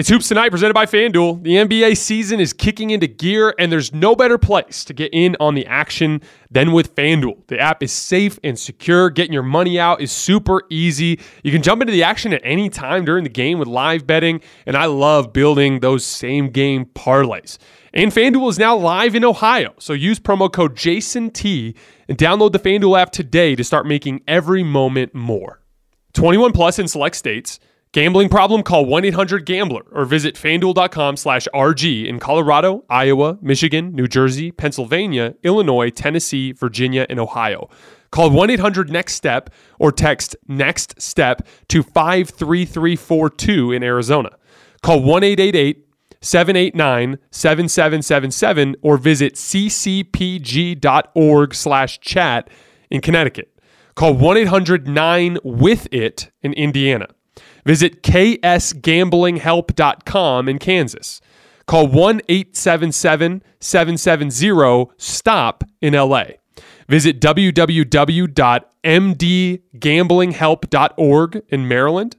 It's Hoops Tonight presented by FanDuel. The NBA season is kicking into gear, and there's no better place to get in on the action than with FanDuel. The app is safe and secure. Getting your money out is super easy. You can jump into the action at any time during the game with live betting, and I love building those same game parlays. And FanDuel is now live in Ohio, so use promo code JASONT and download the FanDuel app today to start making every moment more. 21 plus in select states. Gambling problem? Call 1-800-GAMBLER or visit fanduel.com slash RG in Colorado, Iowa, Michigan, New Jersey, Pennsylvania, Illinois, Tennessee, Virginia, and Ohio. Call 1-800-NEXT-STEP or text NEXT STEP to 53342 in Arizona. Call 1-888-789-7777 or visit ccpg.org slash chat in Connecticut. Call 1-800-9-WITH-IT in Indiana. Visit ksgamblinghelp.com in Kansas. Call 1 877 770 STOP in LA. Visit www.mdgamblinghelp.org in Maryland.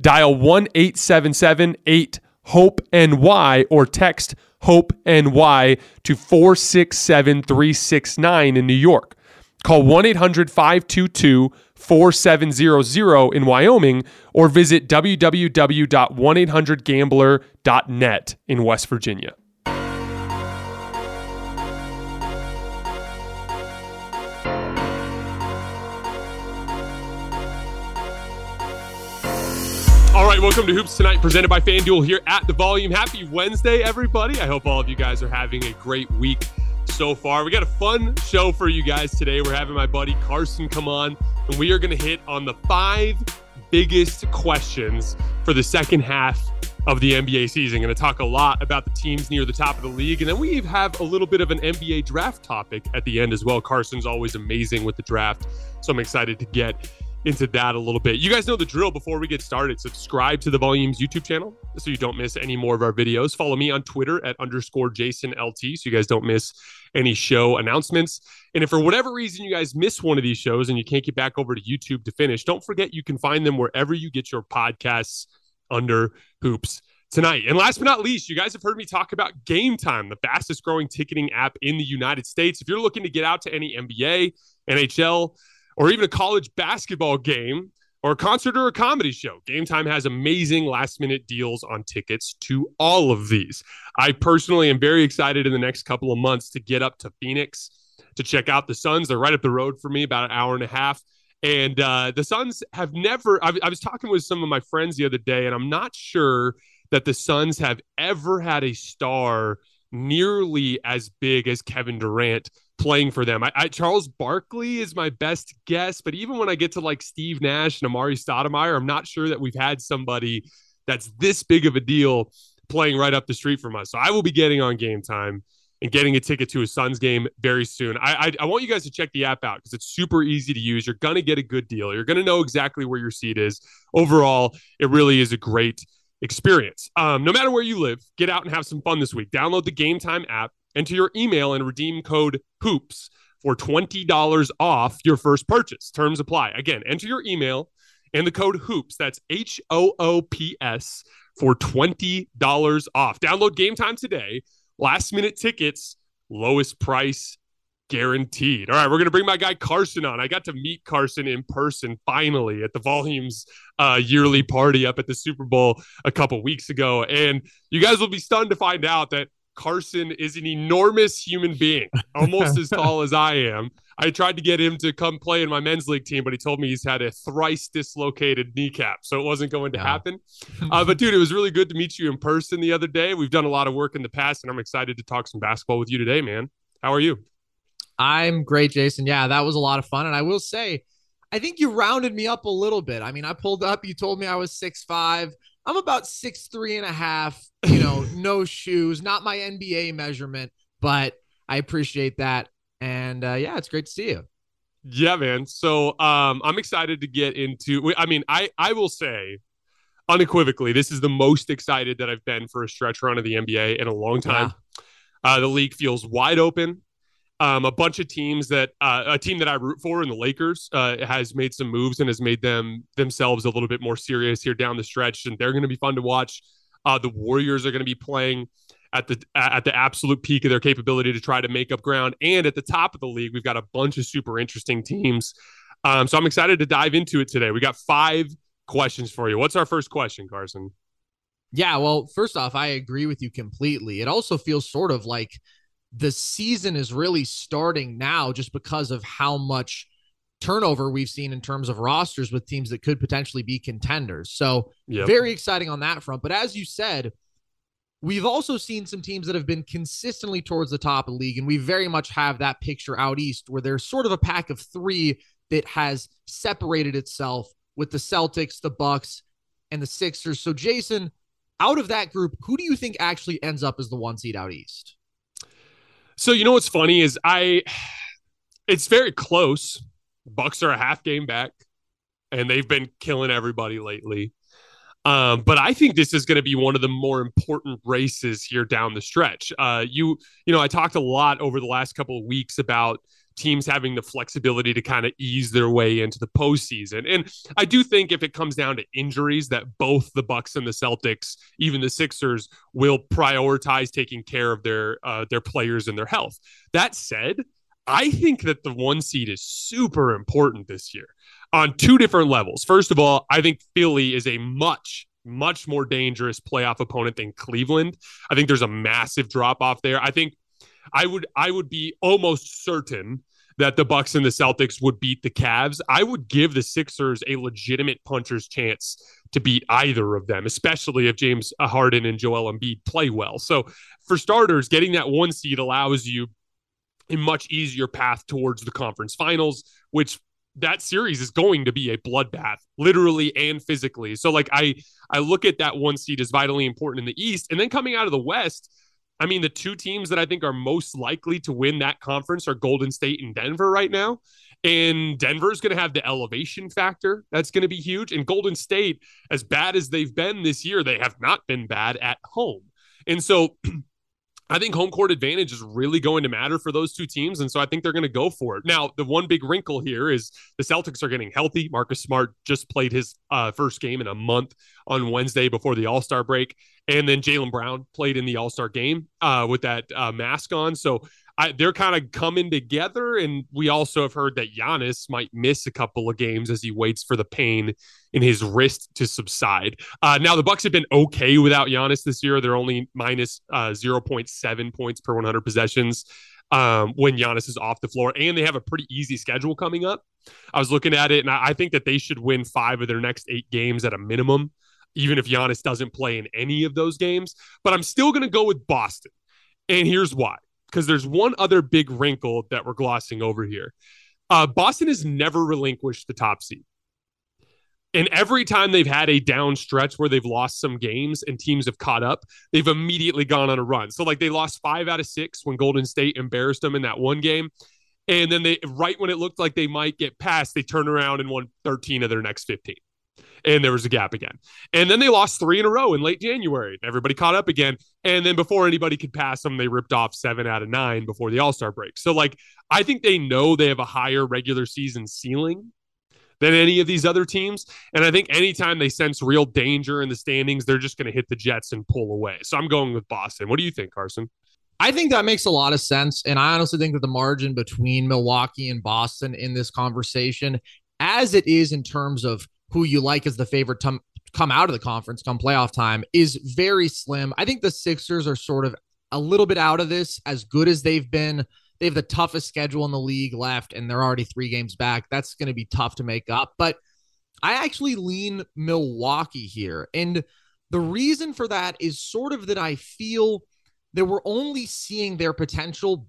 Dial 1 877 8 HOPE NY or text HOPE NY to 467 369 in New York. Call 1 800 522 4700 in Wyoming or visit www.1800gambler.net in West Virginia. All right, welcome to Hoops Tonight, presented by FanDuel here at the Volume. Happy Wednesday, everybody. I hope all of you guys are having a great week so far. We got a fun show for you guys today. We're having my buddy Carson come on, and we are going to hit on the five biggest questions for the second half of the NBA season. Going to talk a lot about the teams near the top of the league, and then we have a little bit of an NBA draft topic at the end as well. Carson's always amazing with the draft, so I'm excited to get into that a little bit. You guys know the drill before we get started. Subscribe to the Volumes YouTube channel so you don't miss any more of our videos. Follow me on Twitter at underscore Jason LT so you guys don't miss any show announcements. And if for whatever reason you guys miss one of these shows and you can't get back over to YouTube to finish, don't forget you can find them wherever you get your podcasts under Hoops tonight. And last but not least, you guys have heard me talk about Game Time, the fastest growing ticketing app in the United States. If you're looking to get out to any NBA, NHL, or even a college basketball game or a concert or a comedy show. Game Time has amazing last minute deals on tickets to all of these. I personally am very excited in the next couple of months to get up to Phoenix to check out the Suns. They're right up the road for me, about an hour and a half. And uh, the Suns have never, I, I was talking with some of my friends the other day, and I'm not sure that the Suns have ever had a star nearly as big as Kevin Durant playing for them. I, I, Charles Barkley is my best guess, but even when I get to like Steve Nash and Amar'e Stoudemire, I'm not sure that we've had somebody that's this big of a deal playing right up the street from us. So I will be getting on game time and getting a ticket to a Suns game very soon. I, I, I want you guys to check the app out because it's super easy to use. You're going to get a good deal. You're going to know exactly where your seat is. Overall, it really is a great experience. Um, no matter where you live, get out and have some fun this week. Download the Game Time app, enter your email, and redeem code HOOPS for $20 off your first purchase. Terms apply. Again, enter your email and the code HOOPS. That's H O O P S for $20 off. Download Game Time today Last minute tickets, lowest price guaranteed. All right, we're going to bring my guy Carson on. I got to meet Carson in person finally at the Volumes uh, yearly party up at the Super Bowl a couple weeks ago. And you guys will be stunned to find out that Carson is an enormous human being, almost as tall as I am. I tried to get him to come play in my men's league team, but he told me he's had a thrice dislocated kneecap, so it wasn't going to yeah. happen. Uh, but dude, it was really good to meet you in person the other day. We've done a lot of work in the past, and I'm excited to talk some basketball with you today, man. How are you? I'm great, Jason. Yeah, that was a lot of fun, and I will say, I think you rounded me up a little bit. I mean, I pulled up. You told me I was six five. I'm about six three and a half. You know, no shoes, not my NBA measurement, but I appreciate that. And uh, yeah, it's great to see you. Yeah, man. So um, I'm excited to get into. I mean, I I will say unequivocally, this is the most excited that I've been for a stretch run of the NBA in a long time. Uh, the league feels wide open. Um, a bunch of teams that uh, a team that I root for in the Lakers uh, has made some moves and has made them themselves a little bit more serious here down the stretch, and they're going to be fun to watch. Uh, the Warriors are going to be playing at the at the absolute peak of their capability to try to make up ground. And at the top of the league, we've got a bunch of super interesting teams. Um, so I'm excited to dive into it today. We got five questions for you. What's our first question, Carson? Yeah, well, first off, I agree with you completely. It also feels sort of like the season is really starting now just because of how much turnover we've seen in terms of rosters with teams that could potentially be contenders. So, yep. very exciting on that front. But as you said, We've also seen some teams that have been consistently towards the top of the league, and we very much have that picture out east where there's sort of a pack of three that has separated itself with the Celtics, the Bucks, and the Sixers. So, Jason, out of that group, who do you think actually ends up as the one seed out east? So, you know what's funny is I, it's very close. Bucks are a half game back, and they've been killing everybody lately. Um, but I think this is going to be one of the more important races here down the stretch. Uh, you, you know, I talked a lot over the last couple of weeks about teams having the flexibility to kind of ease their way into the postseason. And I do think if it comes down to injuries, that both the Bucks and the Celtics, even the Sixers, will prioritize taking care of their uh, their players and their health. That said, I think that the one seed is super important this year on two different levels. First of all, I think Philly is a much much more dangerous playoff opponent than Cleveland. I think there's a massive drop off there. I think I would I would be almost certain that the Bucks and the Celtics would beat the Cavs. I would give the Sixers a legitimate puncher's chance to beat either of them, especially if James Harden and Joel Embiid play well. So, for starters, getting that one seed allows you a much easier path towards the conference finals, which that series is going to be a bloodbath literally and physically so like i i look at that one seed as vitally important in the east and then coming out of the west i mean the two teams that i think are most likely to win that conference are golden state and denver right now. And denver's going to have the elevation factor that's going to be huge. And golden state as bad as they've been this year they have not been bad at home. And so I think home court advantage is really going to matter for those two teams. And so I think they're going to go for it. Now, the one big wrinkle here is the Celtics are getting healthy. Marcus Smart just played his uh, first game in a month on Wednesday before the All Star break. And then Jaylen Brown played in the All Star game uh, with that uh, mask on. So I, they're kind of coming together. And we also have heard that Giannis might miss a couple of games as he waits for the pain in his wrist to subside. Uh, now the Bucks have been okay without Giannis this year. They're only minus, uh, 0.7 points per 100 possessions um, when Giannis is off the floor, and they have a pretty easy schedule coming up. I was looking at it, and I, I think that they should win five of their next eight games at a minimum, even if Giannis doesn't play in any of those games. But I'm still going to go with Boston, and here's why because there's one other big wrinkle that we're glossing over here. Uh, Boston has never relinquished the top seed. And every time they've had a down stretch where they've lost some games and teams have caught up, they've immediately gone on a run. So, like, they lost five out of six when Golden State embarrassed them in that one game. And then they, right when it looked like they might get past, they turn around and won 13 of their next 15 and there was a gap again. And then they lost three in a row in late January. Everybody caught up again. And then before anybody could pass them, they ripped off seven out of nine before the All Star break. So, like, I think they know they have a higher regular season ceiling than any of these other teams. And I think anytime they sense real danger in the standings, they're just going to hit the Jets and pull away. So I'm going with Boston. What do you think, Carson? I think that makes a lot of sense. And I honestly think that the margin between Milwaukee and Boston in this conversation, as it is in terms of who you like as the favorite to come out of the conference come playoff time is very slim. I think the Sixers are sort of a little bit out of this as good as they've been. They have the toughest schedule in the league left, and they're already three games back. That's going to be tough to make up. But I actually lean Milwaukee here. And the reason for that is sort of that I feel that we're only seeing their potential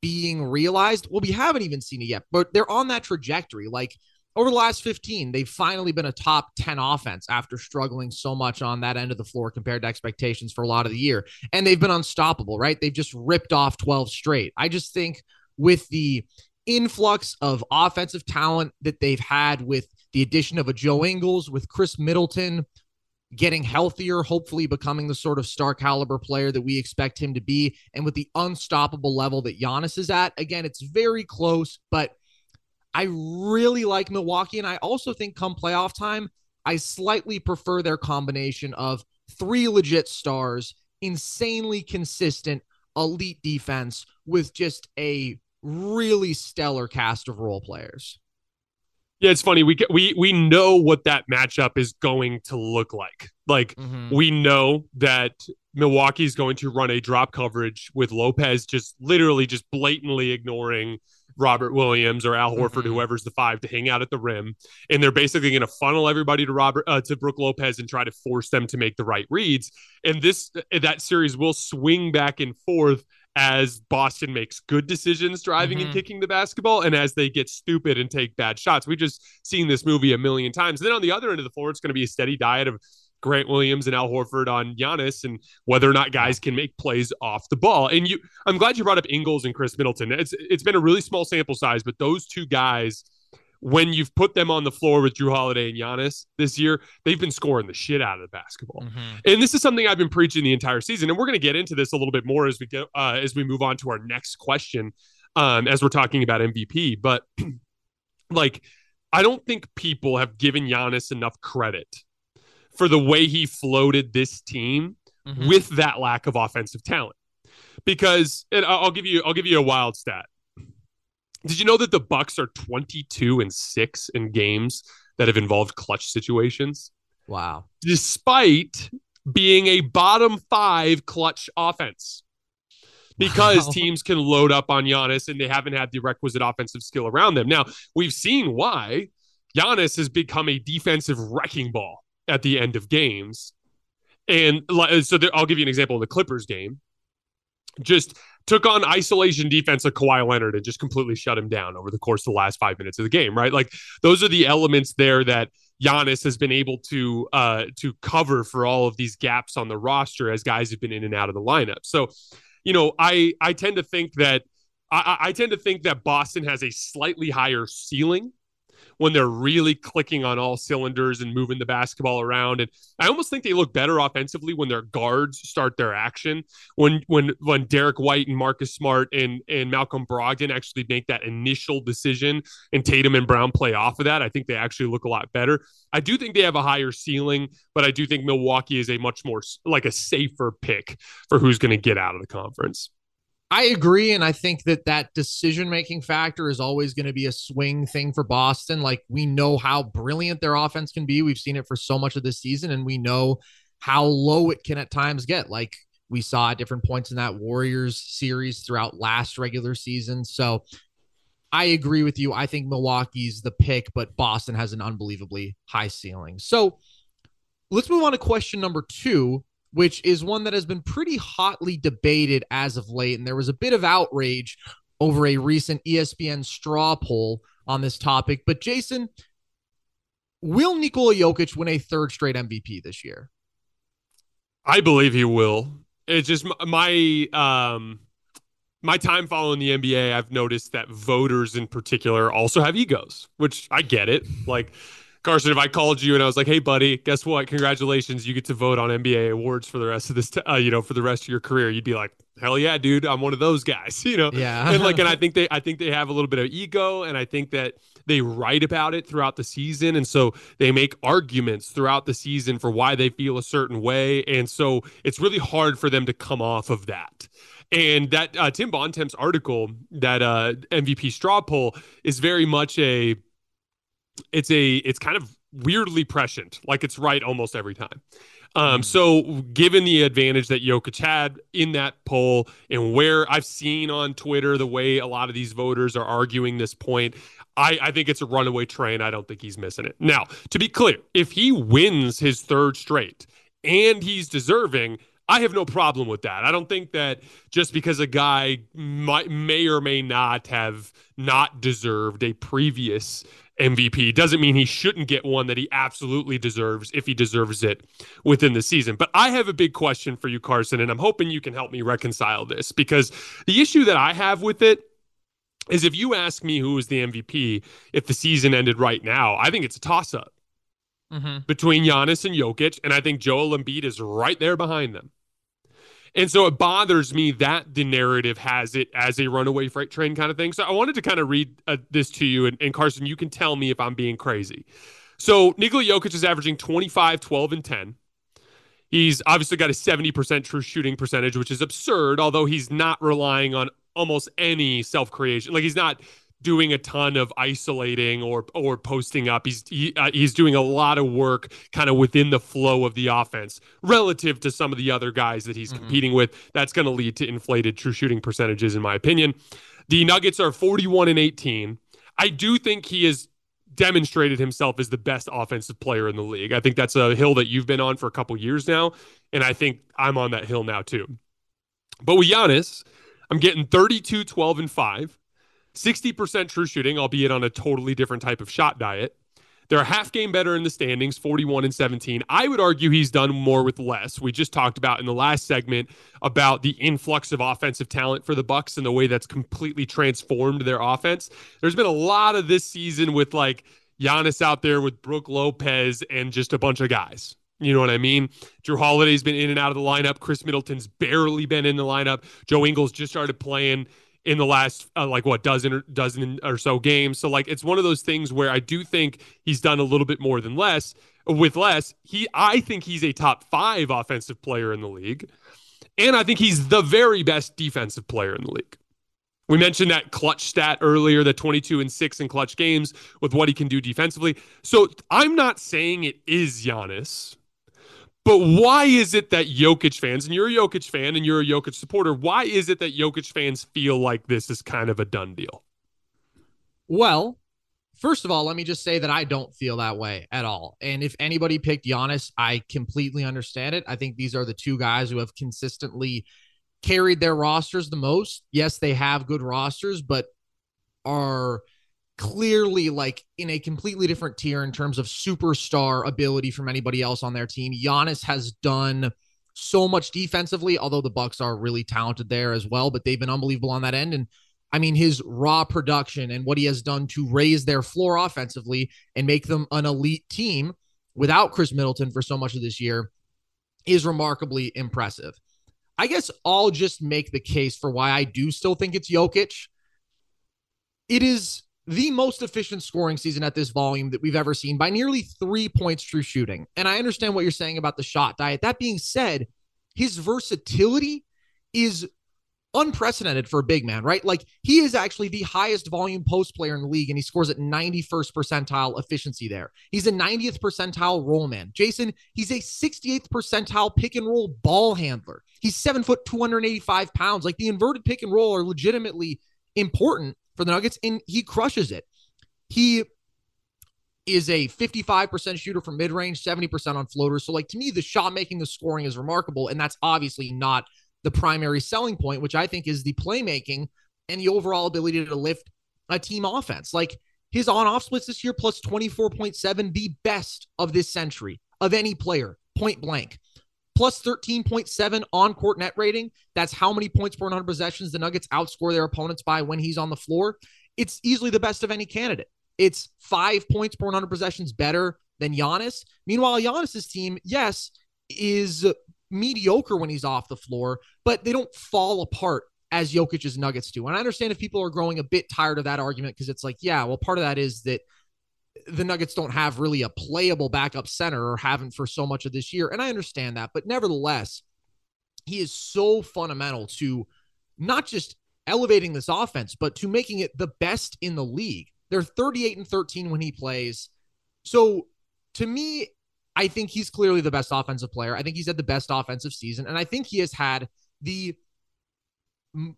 being realized. Well, we haven't even seen it yet, but they're on that trajectory. Like over the last 15, they've finally been a top 10 offense after struggling so much on that end of the floor compared to expectations for a lot of the year. And they've been unstoppable, right? They've just ripped off 12 straight. I just think with the influx of offensive talent that they've had with the addition of a Joe Ingles, with Khris Middleton getting healthier, hopefully becoming the sort of star caliber player that we expect him to be, and with the unstoppable level that Giannis is at, again, it's very close, but – I really like Milwaukee. And I also think come playoff time, I slightly prefer their combination of three legit stars, insanely consistent, elite defense with just a really stellar cast of role players. Yeah, it's funny. We we we know what that matchup is going to look like. Like mm-hmm. we know that Milwaukee's going to run a drop coverage with Lopez just literally just blatantly ignoring Robert Williams or Al Horford, mm-hmm. whoever's the five, to hang out at the rim, and they're basically going to funnel everybody to Robert uh, to Brook Lopez and try to force them to make the right reads. And this that series will swing back and forth as Boston makes good decisions driving mm-hmm. and kicking the basketball, and as they get stupid and take bad shots. We've just seen this movie a million times. And then on the other end of the floor, it's going to be a steady diet of Grant Williams and Al Horford on Giannis and whether or not guys can make plays off the ball. And you, I'm glad you brought up Ingles and Khris Middleton. It's it's been a really small sample size, but those two guys, when you've put them on the floor with Jrue Holiday and Giannis this year, they've been scoring the shit out of the basketball. Mm-hmm. And this is something I've been preaching the entire season. And we're going to get into this a little bit more as we get uh, as we move on to our next question, um, as we're talking about MVP. But like, I don't think people have given Giannis enough credit for the way he floated this team mm-hmm. with that lack of offensive talent. Because and I'll give you I'll give you a wild stat. Did you know that the Bucks are 22 and 6 in games that have involved clutch situations? Wow. Despite being a bottom 5 clutch offense. Because wow. teams can load up on Giannis and they haven't had the requisite offensive skill around them. Now, we've seen why Giannis has become a defensive wrecking ball at the end of games. And so there, I'll give you an example of the Clippers game. Just took on isolation defense of Kawhi Leonard and just completely shut him down over the course of the last five minutes of the game, right? Like those are the elements there that Giannis has been able to uh to cover for all of these gaps on the roster as guys have been in and out of the lineup. So, you know, I I tend to think that I, I tend to think that Boston has a slightly higher ceiling when they're really clicking on all cylinders and moving the basketball around. And I almost think they look better offensively when their guards start their action. When when when Derrick White and Marcus Smart and and Malcolm Brogdon actually make that initial decision and Tatum and Brown play off of that, I think they actually look a lot better. I do think they have a higher ceiling, but I do think Milwaukee is a much more like a safer pick for who's going to get out of the conference. I agree. And I think that that decision making factor is always going to be a swing thing for Boston. Like, we know how brilliant their offense can be. We've seen it for so much of this season, and we know how low it can at times get. Like, we saw at different points in that Warriors series throughout last regular season. So, I agree with you. I think Milwaukee's the pick, but Boston has an unbelievably high ceiling. So, let's move on to question number two which is one that has been pretty hotly debated as of late. And there was a bit of outrage over a recent ESPN straw poll on this topic. But Jason, Will Nikola Jokic win a third straight MVP this year? I believe he will. It's just my um my time following the NBA, I've noticed that voters in particular also have egos, which I get it. Like Carson, if I called you and I was like, "Hey, buddy, guess what? Congratulations, you get to vote on NBA awards for the rest of this, t- uh, you know, for the rest of your career," you'd be like, "Hell yeah, dude! I'm one of those guys," you know. Yeah. and like, and I think they, I think they have a little bit of ego, and I think that they write about it throughout the season, and so they make arguments throughout the season for why they feel a certain way, and so it's really hard for them to come off of that. And that uh, Tim Bontemps article, that uh, MVP straw poll, is very much a it's a it's kind of weirdly prescient, like it's right almost every time. Um, mm. so given the advantage that Jokic had in that poll and where I've seen on Twitter the way a lot of these voters are arguing this point, I, I think it's a runaway train. I don't think he's missing it. Now, to be clear, if he wins his third straight and he's deserving, I have no problem with that. I don't think that just because a guy might, may or may not have not deserved a previous MVP doesn't mean he shouldn't get one that he absolutely deserves if he deserves it within the season. But I have a big question for you, Carson, and I'm hoping you can help me reconcile this because the issue that I have with it is if you ask me who is the MVP if the season ended right now, I think it's a toss up mm-hmm. between Giannis and Jokic. And I think Joel Embiid is right there behind them. And so it bothers me that the narrative has it as a runaway freight train kind of thing. So I wanted to kind of read uh, this to you. And, and, Carson, you can tell me if I'm being crazy. So Nikola Jokic is averaging 25, 12, and 10. He's obviously got a 70% true shooting percentage, which is absurd, although he's not relying on almost any self creation. Like he's not doing a ton of isolating or or posting up. He's he, uh, he's doing a lot of work kind of within the flow of the offense relative to some of the other guys that he's mm-hmm. competing with. That's going to lead to inflated true shooting percentages, in my opinion. The Nuggets are 41 and 18. I do think he has demonstrated himself as the best offensive player in the league. I think that's a hill that you've been on for a couple years now, and I think I'm on that hill now too. But with Giannis, I'm getting 32, 12, and 5. 60% true shooting, albeit on a totally different type of shot diet. They're a half game better in the standings, 41 and 17. I would argue he's done more with less. We just talked about in the last segment about the influx of offensive talent for the Bucks and the way that's completely transformed their offense. There's been a lot of this season with like Giannis out there with Brook Lopez and just a bunch of guys. You know what I mean? Jrue Holiday's been in and out of the lineup. Khris Middleton's barely been in the lineup. Joe Ingles just started playing in the last uh, like what dozen or dozen or so games. So like it's one of those things where I do think he's done a little bit more than less with less. He I think he's a top 5 offensive player in the league. And I think he's the very best defensive player in the league. We mentioned that clutch stat earlier, the 22 and 6 in clutch games with what he can do defensively. So I'm not saying it is Giannis. But why is it that Jokic fans, and you're a Jokic fan and you're a Jokic supporter, why is it that Jokic fans feel like this is kind of a done deal? Well, first of all, let me just say that I don't feel that way at all. And if anybody picked Giannis, I completely understand it. I think these are the two guys who have consistently carried their rosters the most. Yes, they have good rosters, but are clearly like in a completely different tier in terms of superstar ability from anybody else on their team. Giannis has done so much defensively, although the Bucks are really talented there as well, but they've been unbelievable on that end. And I mean, his raw production and what he has done to raise their floor offensively and make them an elite team without Khris Middleton for so much of this year is remarkably impressive. I guess I'll just make the case for why I do still think it's Jokic. It is the most efficient scoring season at this volume that we've ever seen by nearly three points true shooting. And I understand what you're saying about the shot diet. That being said, his versatility is unprecedented for a big man, right? Like he is actually the highest volume post player in the league, and he scores at 91st percentile efficiency there. He's a 90th percentile roll man. Jason, he's a 68th percentile pick and roll ball handler. He's seven foot, 285 pounds. Like the inverted pick and roll are legitimately important for the Nuggets, and he crushes it. He is a 55% shooter from mid range, 70% on floaters. So, like, to me, the shot making, the scoring is remarkable. And that's obviously not the primary selling point, which I think is the playmaking and the overall ability to lift a team offense. Like, his on off splits this year plus 24.7, the best of this century of any player, point blank. Plus 13.7 on court net rating. That's how many points per 100 possessions the Nuggets outscore their opponents by when he's on the floor. It's easily the best of any candidate. It's five points per 100 possessions better than Giannis. Meanwhile, Giannis's team, yes, is mediocre when he's off the floor, but they don't fall apart as Jokic's Nuggets do. And I understand if people are growing a bit tired of that argument because it's like, yeah, well, part of that is that the Nuggets don't have really a playable backup center or haven't for so much of this year. And I understand that. But nevertheless, he is so fundamental to not just elevating this offense, but to making it the best in the league. They're 38 and 13 when he plays. So to me, I think he's clearly the best offensive player. I think he's had the best offensive season. And I think he has had the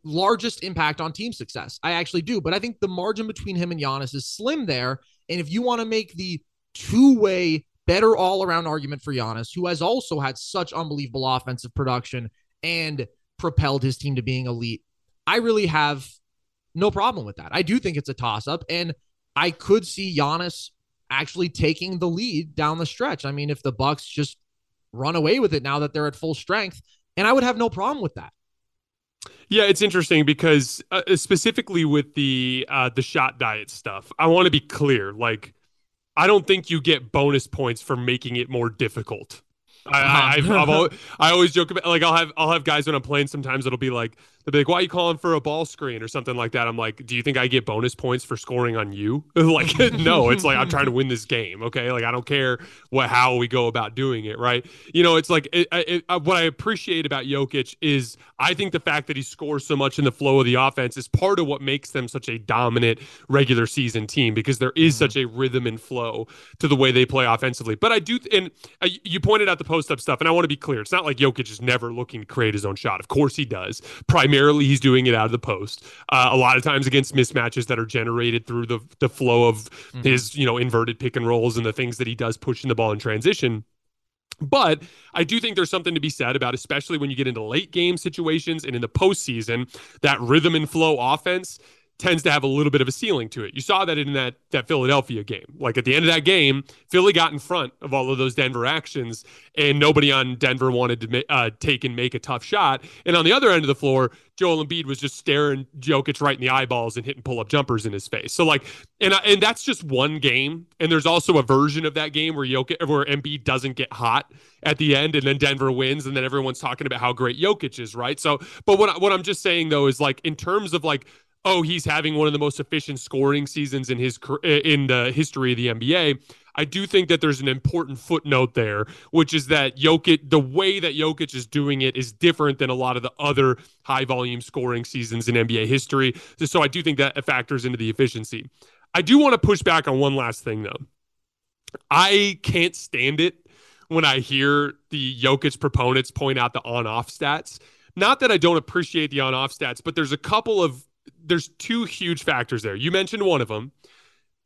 largest impact on team success. I actually do. But I think the margin between him and Giannis is slim there. And if you want to make the two way, better all around argument for Giannis, who has also had such unbelievable offensive production and propelled his team to being elite, I really have no problem with that. I do think it's a toss up. And I could see Giannis actually taking the lead down the stretch. I mean, if the Bucks just run away with it now that they're at full strength, and I would have no problem with that. Yeah, it's interesting because uh, specifically with the uh, the shot diet stuff, I want to be clear. Like, I don't think you get bonus points for making it more difficult. I, I've, I've always, I always joke about like I'll have I'll have guys when I'm playing. Sometimes it'll be like they'll be like, "Why are you calling for a ball screen or something like that?" I'm like, "Do you think I get bonus points for scoring on you?" like, no. It's like I'm trying to win this game. Okay, like I don't care what how we go about doing it. Right? You know, it's like it, it, uh, what I appreciate about Jokic is I think the fact that he scores so much in the flow of the offense is part of what makes them such a dominant regular season team because there is mm-hmm. such a rhythm and flow to the way they play offensively. But I do, and uh, you pointed out the post up stuff, and I want to be clear. It's not like Jokic is never looking to create his own shot. Of course he does. Primarily, he's doing it out of the post. Uh, a lot of times against mismatches that are generated through the the flow of mm-hmm. his you know inverted pick and rolls and the things that he does pushing the ball in transition. But I do think there's something to be said about, especially when you get into late game situations and in the postseason, that rhythm and flow offense tends to have a little bit of a ceiling to it. You saw that in that that Philadelphia game. Like at the end of that game, Philly got in front of all of those Denver actions, and nobody on Denver wanted to uh, take and make a tough shot. And on the other end of the floor, Joel Embiid was just staring Jokic right in the eyeballs and hitting pull up jumpers in his face. So like, and and that's just one game. And there's also a version of that game where Jokic where Embiid doesn't get hot at the end, and then Denver wins, and then everyone's talking about how great Jokic is, right? So, but what what I'm just saying though is like in terms of like oh, he's having one of the most efficient scoring seasons in his in the history of the NBA. I do think that there's an important footnote there, which is that Jokic, the way that Jokic is doing it is different than a lot of the other high volume scoring seasons in NBA history. So I do think that factors into the efficiency. I do want to push back on one last thing though. I can't stand it when I hear the Jokic proponents point out the on off stats. Not that I don't appreciate the on off stats, but there's a couple of there's two huge factors there. You mentioned one of them.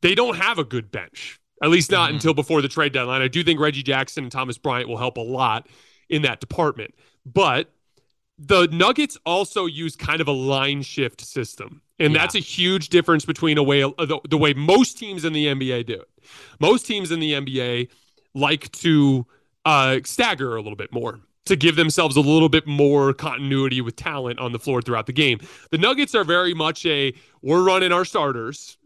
They don't have a good bench, at least not mm-hmm. until before the trade deadline. I do think Reggie Jackson and Thomas Bryant will help a lot in that department. But the Nuggets also use kind of a line shift system. And yeah. that's a huge difference between a way the, the way most teams in the NBA do it. Most teams in the NBA like to uh, stagger a little bit more to give themselves a little bit more continuity with talent on the floor throughout the game. The Nuggets are very much a we're running our starters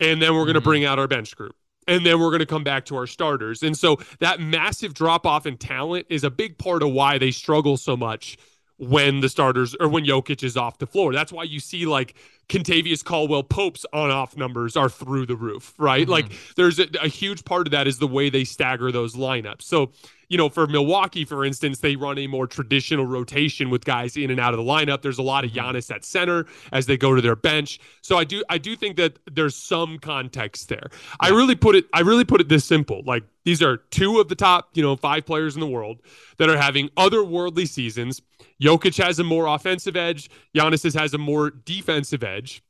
and then we're going to mm-hmm. bring out our bench group. And then we're going to come back to our starters. And so that massive drop off in talent is a big part of why they struggle so much when the starters or when Jokic is off the floor. That's why you see like Kentavious Caldwell Pope's on off numbers are through the roof, right? Mm-hmm. Like there's a, a, huge part of that is the way they stagger those lineups. So you know, for Milwaukee, for instance, they run a more traditional rotation with guys in and out of the lineup. There's a lot of mm-hmm. Giannis at center as they go to their bench. So I do I do think that there's some context there. Yeah. I really put it I really put it this simple. Like these are two of the top, you know, five players in the world that are having otherworldly seasons. Jokic has a more offensive edge. Giannis has a more defensive edge.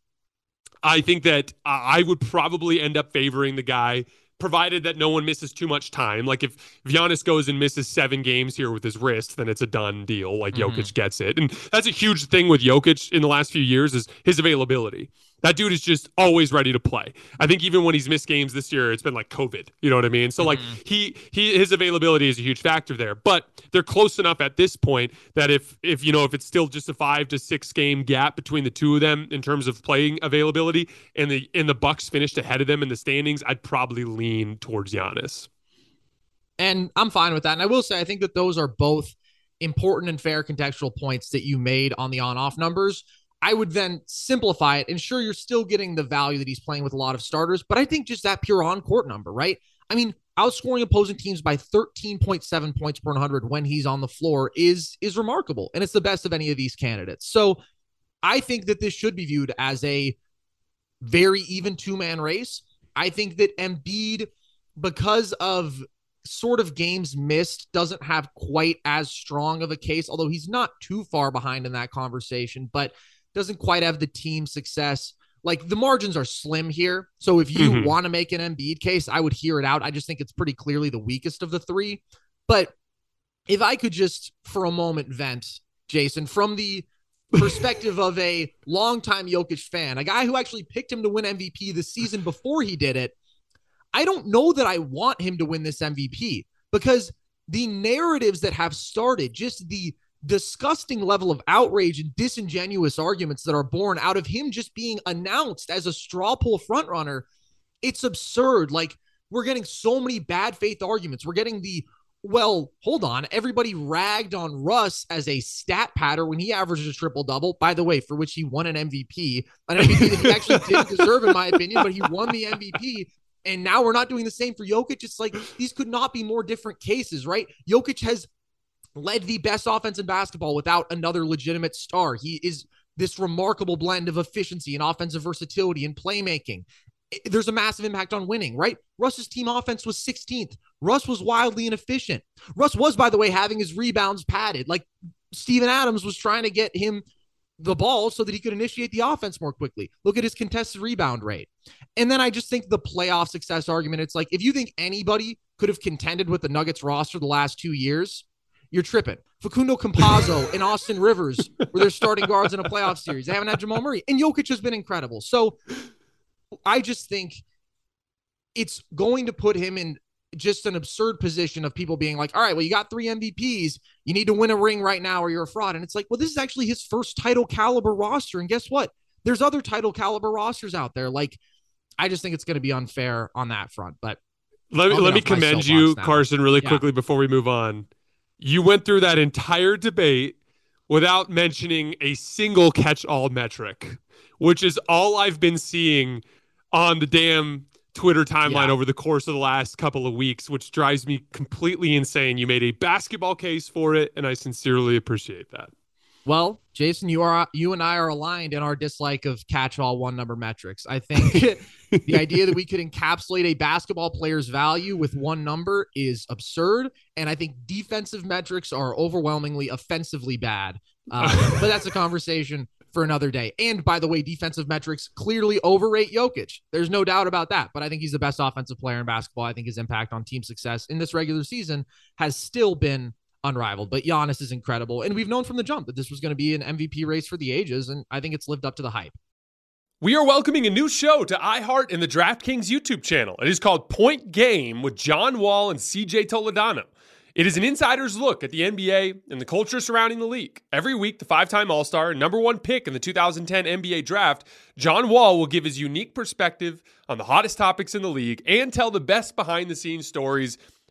I think that I would probably end up favoring the guy provided that no one misses too much time. Like if, if Giannis goes and misses seven games here with his wrist, then it's a done deal. Like mm-hmm. Jokic gets it. And that's a huge thing with Jokic in the last few years is his availability. That dude is just always ready to play. I think even when he's missed games this year, it's been like COVID. You know what I mean? So like Mhm. he he his availability is a huge factor there. But they're close enough at this point that if if you know if it's still just a five to six game gap between the two of them in terms of playing availability, and the and the Bucks finished ahead of them in the standings, I'd probably lean towards Giannis. And I'm fine with that. And I will say, I think that those are both important and fair contextual points that you made on the on off numbers. I would then simplify it. And sure, you're still getting the value that he's playing with a lot of starters, but I think just that pure on court number, right? I mean, outscoring opposing teams by 13.7 points per 100 when he's on the floor is is remarkable, and it's the best of any of these candidates. So, I think that this should be viewed as a very even two man race. I think that Embiid, because of sort of games missed, doesn't have quite as strong of a case, although he's not too far behind in that conversation, but doesn't quite have the team success. Like the margins are slim here. So if you Mhm. want to make an Embiid case, I would hear it out. I just think it's pretty clearly the weakest of the three. But if I could just for a moment vent, Jason, from the perspective of a longtime Jokic fan, a guy who actually picked him to win MVP the season before he did it, I don't know that I want him to win this MVP because the narratives that have started, just the disgusting level of outrage and disingenuous arguments that are born out of him just being announced as a straw poll frontrunner, it's absurd. Like we're getting so many bad faith arguments. We're getting the well, hold on. Everybody ragged on Russ as a stat patter when he averaged a triple double, by the way, for which he won an MVP, an MVP that he actually didn't deserve, in my opinion, but he won the MVP. And now we're not doing the same for Jokic. It's like these could not be more different cases, right? Jokic has led the best offense in basketball without another legitimate star. He is this remarkable blend of efficiency and offensive versatility and playmaking. There's a massive impact on winning, right? Russ's team offense was 16th. Russ was wildly inefficient. Russ was, by the way, having his rebounds padded. Like Steven Adams was trying to get him the ball so that he could initiate the offense more quickly. Look at his contested rebound rate. And then I just think the playoff success argument, it's like if you think anybody could have contended with the Nuggets roster the last two years, you're tripping. Facundo Campazzo and Austin Rivers were their starting guards in a playoff series. They haven't had Jamal Murray. And Jokic has been incredible. So I just think it's going to put him in just an absurd position of people being like, all right, well, you got three MVPs. You need to win a ring right now or you're a fraud. And it's like, well, this is actually his first title caliber roster. And guess what? There's other title caliber rosters out there. Like, I just think it's going to be unfair on that front. But Let me let me get off my commend you, now. Carson, really Yeah. quickly before we move on. You went through that entire debate without mentioning a single catch-all metric, which is all I've been seeing on the damn Twitter timeline Yeah. over the course of the last couple of weeks, which drives me completely insane. You made a basketball case for it, and I sincerely appreciate that. Well, Jason, you are you and I are aligned in our dislike of catch-all one number metrics. I think the idea that we could encapsulate a basketball player's value with one number is absurd, and I think defensive metrics are overwhelmingly offensively bad. Uh, but that's a conversation for another day. And by the way, defensive metrics clearly overrate Jokic. There's no doubt about that. But I think he's the best offensive player in basketball. I think his impact on team success in this regular season has still been unrivaled. But Giannis is incredible. And we've known from the jump that this was going to be an MVP race for the ages. And I think it's lived up to the hype. We are welcoming a new show to iHeart and the DraftKings YouTube channel. It is called Point Game with John Wall and CJ Toledano. It is an insider's look at the NBA and the culture surrounding the league. Every week, the five time All Star and number one pick in the 2010 NBA draft, John Wall will give his unique perspective on the hottest topics in the league and tell the best behind the scenes stories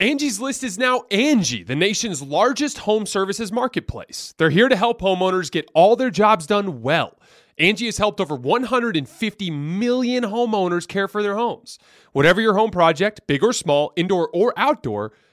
Angie's List is now Angie, the nation's largest home services marketplace. They're here to help homeowners get all their jobs done well. Angie has helped over 150 million homeowners care for their homes. Whatever your home project, big or small, indoor or outdoor,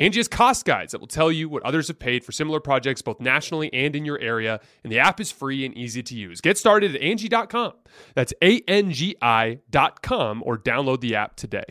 Angi has cost guides that will tell you what others have paid for similar projects both nationally and in your area, and the app is free and easy to use. Get started at Angi.com. That's A-N-G-I.com or download the app today.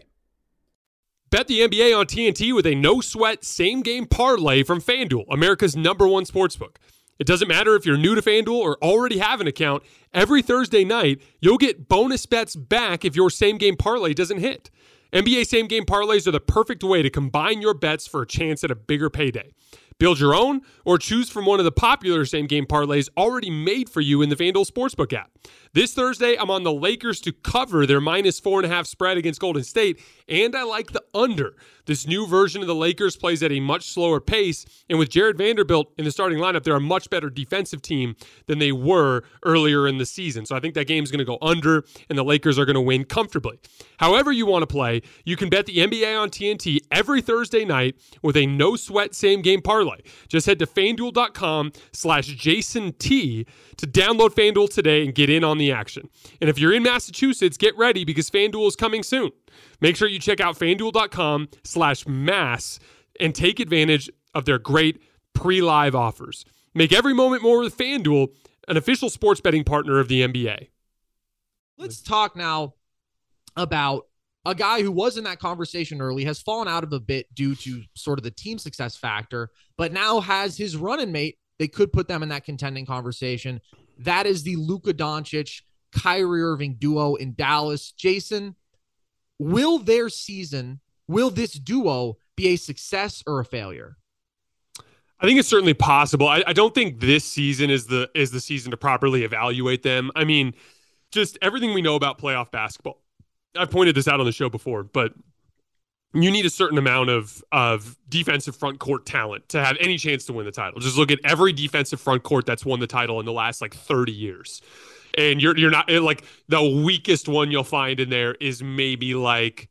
Bet the NBA on TNT with a no-sweat same-game parlay from FanDuel, America's number one sportsbook. It doesn't matter if you're new to FanDuel or already have an account. Every Thursday night, you'll get bonus bets back if your same-game parlay doesn't hit. NBA same game parlays are the perfect way to combine your bets for a chance at a bigger payday. Build your own or choose from one of the popular same game parlays already made for you in the FanDuel Sportsbook app. This Thursday, I'm on the Lakers to cover their minus four and a half spread against Golden State, and I like the under. This new version of the Lakers plays at a much slower pace, and with Jared Vanderbilt in the starting lineup, they're a much better defensive team than they were earlier in the season. So I think that game's going to go under, and the Lakers are going to win comfortably. However, you want to play, you can bet the NBA on TNT every Thursday night with a no sweat same game parlay. Just head to fanduel.com slash Jason T to download FanDuel today and get in on the action. And if you're in Massachusetts, get ready because FanDuel is coming soon. Make sure you check out fanduel.com slash mass and take advantage of their great pre-live offers. Make every moment more with FanDuel, an official sports betting partner of the NBA. Let's talk now about a guy who was in that conversation early, has fallen out of a bit due to sort of the team success factor, but now has his running mate. They could put them in that contending conversation. That is the Luka Doncic, Kyrie Irving duo in Dallas. Jason, will their season, will this duo be a success or a failure? I think it's certainly possible. I, I, don't think this season is the is the season to properly evaluate them. I mean, just everything we know about playoff basketball. I've pointed this out on the show before, but you need a certain amount of of defensive front court talent to have any chance to win the title. Just look at every defensive front court that's won the title in the last like 30 years and you're you're not like the weakest one you'll find in there is maybe like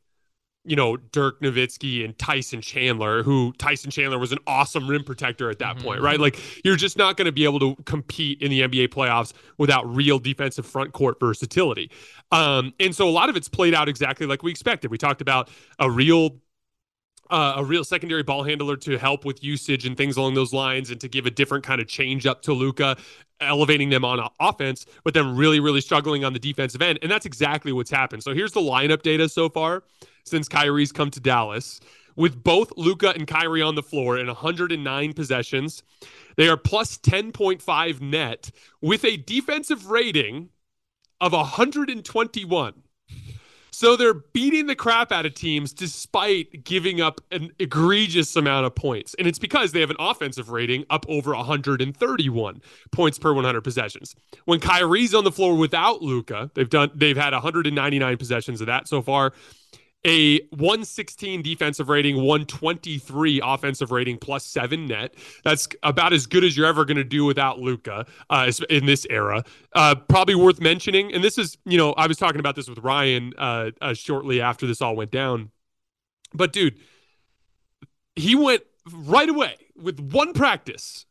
you know Dirk Nowitzki and Tyson Chandler, who Tyson Chandler was an awesome rim protector at that mm-hmm. point, right? Like you're just not going to be able to compete in the NBA playoffs without real defensive front court versatility. Um, and so a lot of it's played out exactly like we expected. We talked about a real uh, a real secondary ball handler to help with usage and things along those lines, and to give a different kind of change up to Luka, elevating them on offense, but then really, really struggling on the defensive end. And that's exactly what's happened. So here's the lineup data so far since Kyrie's come to Dallas. With both Luka and Kyrie on the floor in 109 possessions, they are plus 10.5 net with a defensive rating of 121. So they're beating the crap out of teams despite giving up an egregious amount of points. And it's because they have an offensive rating up over 131 points per 100 possessions. When Kyrie's on the floor without Luka, they've done they've had 199 possessions of that so far a 116 defensive rating, 123 offensive rating, plus seven net. That's about as good as you're ever going to do without Luka uh, in this era. Uh, probably worth mentioning, and this is, you know, I was talking about this with Ryan uh, uh shortly after this all went down. But dude, he went right away with one practice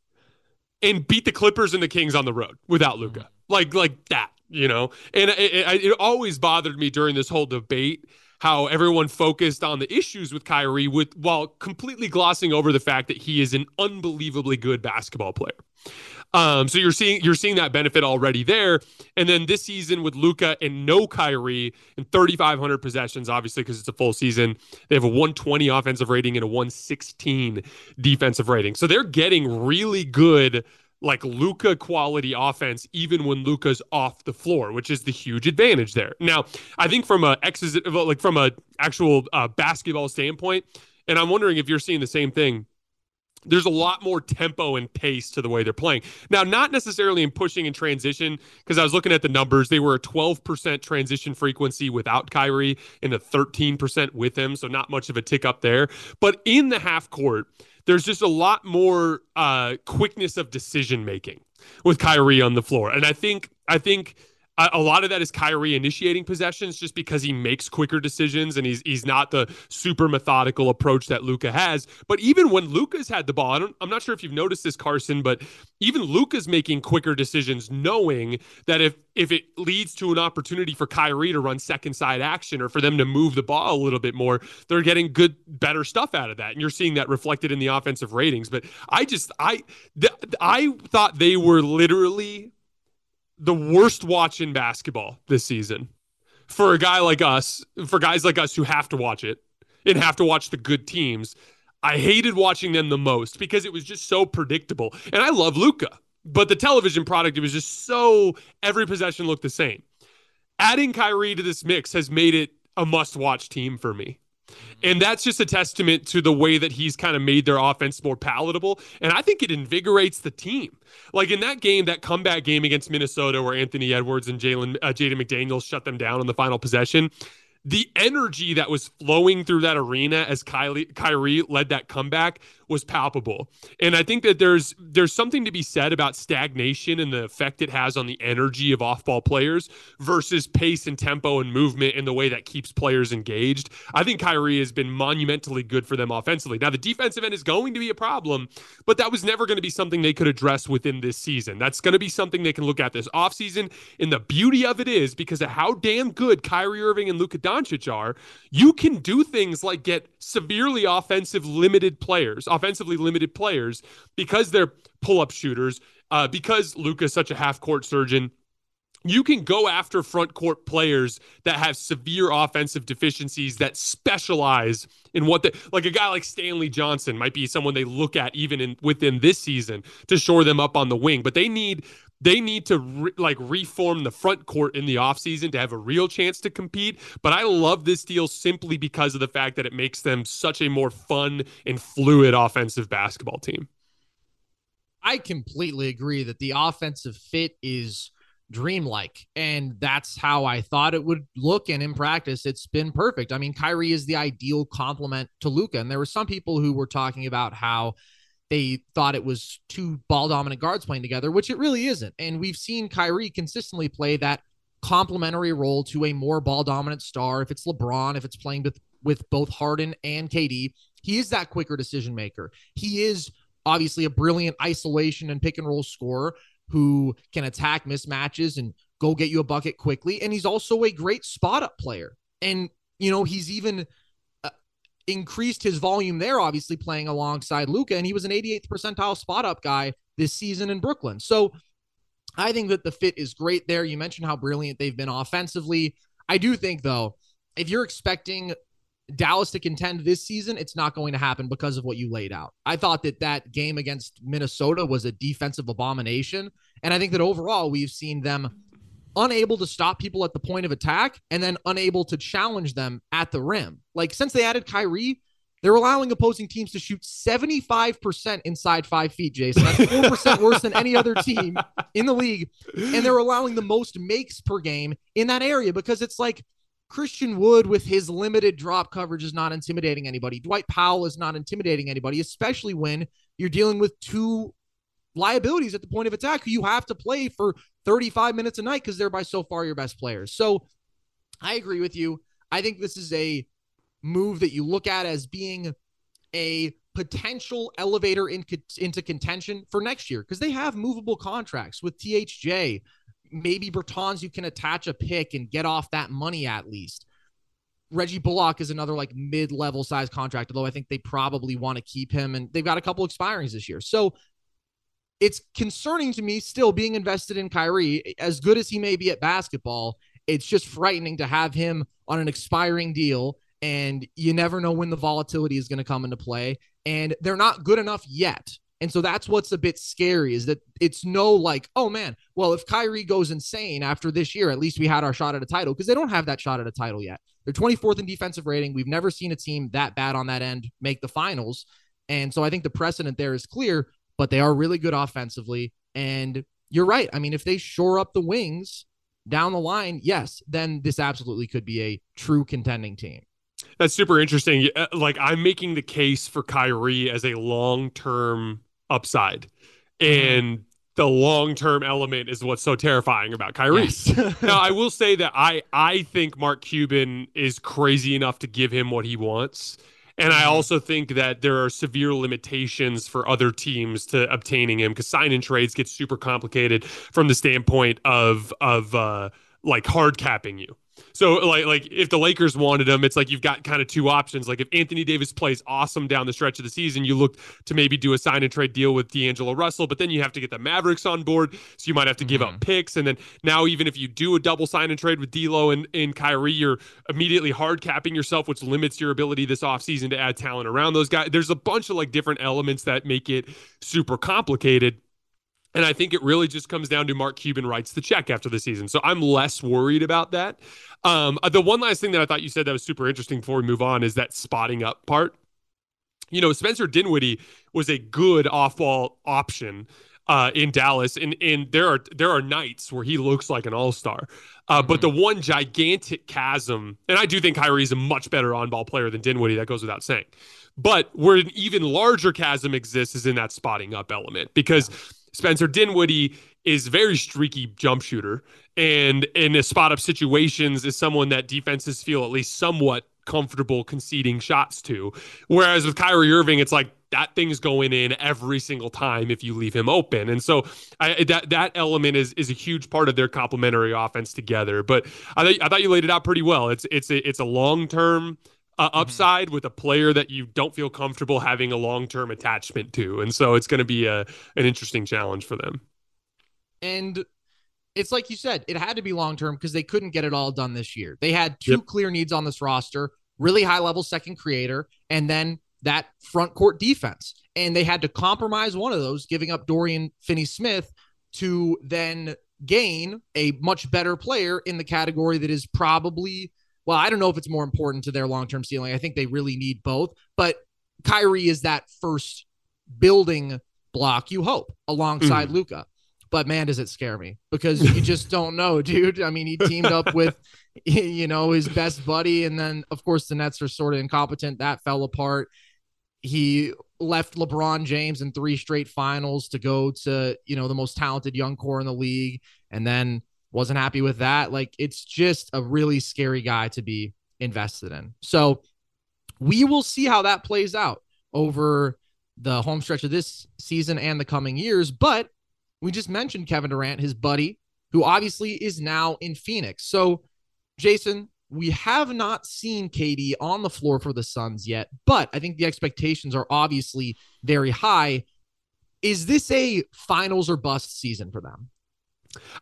and beat the Clippers and the Kings on the road without Luka, like like that, you know. And it, it, it always bothered me during this whole debate how everyone focused on the issues with Kyrie with while completely glossing over the fact that he is an unbelievably good basketball player. Um, so you're seeing you're seeing that benefit already there. And then this season with Luka and no Kyrie and 3,500 possessions, obviously because it's a full season, they have a 120 offensive rating and a 116 defensive rating. So they're getting really good like Luka quality offense, even when Luka's off the floor, which is the huge advantage there. Now, I think from a exes like from a actual uh, basketball standpoint, and I'm wondering if you're seeing the same thing there's a lot more tempo and pace to the way they're playing. Now, not necessarily in pushing and transition, because I was looking at the numbers. They were a 12% transition frequency without Kyrie and a 13% with him. So, not much of a tick up there. But in the half court, there's just a lot more uh, quickness of decision making with Kyrie on the floor. And I think, I think a lot of that is Kyrie initiating possessions just because he makes quicker decisions and he's he's not the super methodical approach that Luka has. But even when Luka's had the ball, I am not sure if you've noticed this, Carson, but even Luka's making quicker decisions, knowing that if if it leads to an opportunity for Kyrie to run second side action or for them to move the ball a little bit more, they're getting good, better stuff out of that, and you're seeing that reflected in the offensive ratings. But I just I th- I thought they were literally the worst watch in basketball this season for a guy like us, for guys like us who have to watch it and have to watch the good teams. I hated watching them the most because it was just so predictable. And I love Luka, but the television product, it was just so every possession looked the same. Adding Kyrie to this mix has made it a must watch team for me. And that's just a testament to the way that he's kind of made their offense more palatable. And I think it invigorates the team. Like in that game, that comeback game against Minnesota, where Anthony Edwards and Jalen uh, Jaden McDaniels shut them down on the final possession the energy that was flowing through that arena as Kylie, Kyrie led that comeback was palpable. And I think that there's there's something to be said about stagnation and the effect it has on the energy of off-ball players versus pace and tempo and movement in the way that keeps players engaged. I think Kyrie has been monumentally good for them offensively. Now the defensive end is going to be a problem, but that was never going to be something they could address within this season. That's going to be something they can look at this offseason. And the beauty of it is because of how damn good Kyrie Irving and Luka Doncic are, you can do things like get severely offensive limited players, offensively limited players, because they're pull up shooters, uh, because Luka's such a half court surgeon. You can go after front court players that have severe offensive deficiencies that specialize in what they like a guy like Stanley Johnson might be someone they look at even in within this season to shore them up on the wing but they need they need to re- like reform the front court in the offseason to have a real chance to compete. But I love this deal simply because of the fact that it makes them such a more fun and fluid offensive basketball team. I completely agree that the offensive fit is dreamlike. And that's how I thought it would look. And in practice, it's been perfect. I mean, Kyrie is the ideal complement to Luka. And there were some people who were talking about how they thought it was two ball dominant guards playing together, which it really isn't. And we've seen Kyrie consistently play that complementary role to a more ball dominant star. If it's LeBron, if it's playing with, with both Harden and KD, he is that quicker decision maker. He is obviously a brilliant isolation and pick and roll scorer who can attack mismatches and go get you a bucket quickly. And he's also a great spot up player. And, you know, he's even increased his volume there, obviously playing alongside Luka, and he was an 88th percentile spot up guy this season in Brooklyn. So I think that the fit is great there. You mentioned how brilliant they've been offensively. I do think, though, if you're expecting Dallas to contend this season, it's not going to happen because of what you laid out. I thought that that game against Minnesota was a defensive abomination. And I think that overall, we've seen them unable to stop people at the point of attack and then unable to challenge them at the rim. Like since they added Kyrie, they're allowing opposing teams to shoot 75% inside five feet, Jason. That's 4% worse than any other team in the league. And they're allowing the most makes per game in that area because it's like Christian Wood with his limited drop coverage is not intimidating anybody. Dwight Powell is not intimidating anybody, especially when you're dealing with two liabilities at the point of attack who you have to play for 35 minutes a night because they're by so far your best players. So I agree with you. I think this is a move that you look at as being a potential elevator in, into contention for next year because they have movable contracts with THJ. Maybe Bertans, you can attach a pick and get off that money at least. Reggie Bullock is another like mid-level size contract, although I think they probably want to keep him and they've got a couple expirings this year. So it's concerning to me still being invested in Kyrie. As good as he may be at basketball, it's just frightening to have him on an expiring deal and you never know when the volatility is going to come into play and they're not good enough yet. And so that's what's a bit scary is that it's no like, oh man, well, if Kyrie goes insane after this year, at least we had our shot at a title because they don't have that shot at a title yet. They're 24th in defensive rating. We've never seen a team that bad on that end make the finals. And so I think the precedent there is clear, but they are really good offensively. And you're right. I mean, if they shore up the wings down the line, yes, then this absolutely could be a true contending team. That's super interesting. Uh, like I'm making the case for Kyrie as a long-term upside. Mm-hmm. And the long-term element is what's so terrifying about Kyrie. Yes. now, I will say that I I think Mark Cuban is crazy enough to give him what he wants. And I mm-hmm. also think that there are severe limitations for other teams to obtaining him because sign and trades get super complicated from the standpoint of of uh, like hard capping you. So like like if the Lakers wanted him, it's like you've got kind of two options. Like if Anthony Davis plays awesome down the stretch of the season, you look to maybe do a sign and trade deal with D'Angelo Russell, but then you have to get the Mavericks on board, so you might have to give mm-hmm. up picks. And then now even if you do a double sign and trade with D'Lo and, and Kyrie, you're immediately hard capping yourself, which limits your ability this offseason to add talent around those guys. There's a bunch of like different elements that make it super complicated. And I think it really just comes down to Mark Cuban writes the check after the season. So I'm less worried about that. Um, uh, the one last thing that I thought you said that was super interesting before we move on is that spotting up part. You know, Spencer Dinwiddie was a good off ball option uh, in Dallas, and and there are there are nights where he looks like an all star. Uh, mm-hmm. But the one gigantic chasm, and I do think Kyrie is a much better on ball player than Dinwiddie. That goes without saying. But where an even larger chasm exists is in that spotting up element because. Yeah Spencer Dinwiddie is very streaky jump shooter, and in a spot up situations is someone that defenses feel at least somewhat comfortable conceding shots to. Whereas with Kyrie Irving, it's like that thing's going in every single time if you leave him open. And so I, that that element is is a huge part of their complementary offense together. But I thought I thought you laid it out pretty well. It's it's a it's a long term uh, mm-hmm. upside mm-hmm. with a player that you don't feel comfortable having a long term attachment to, and so it's going to be a an interesting challenge for them. And it's like you said, it had to be long term because they couldn't get it all done this year. They had two yep. clear needs on this roster: really high level second creator, and then that front court defense. And they had to compromise one of those, giving up Dorian Finney Smith to then gain a much better player in the category that is probably well, I don't know if it's more important to their long term ceiling. I think they really need both, but Kyrie is that first building block, you hope, alongside mm. Luka. But man, does it scare me because you just don't know, dude. I mean, he teamed up with, you know, his best buddy. And then, of course, the Nets are sort of incompetent. That fell apart. He left LeBron James in three straight finals to go to, you know, the most talented young core in the league. And then wasn't happy with that. Like it's just a really scary guy to be invested in. So we will see how that plays out over the home stretch of this season and the coming years. But we just mentioned Kevin Durant, his buddy, who obviously is now in Phoenix. So, Jason, we have not seen KD on the floor for the Suns yet, but I think the expectations are obviously very high. Is this a finals or bust season for them?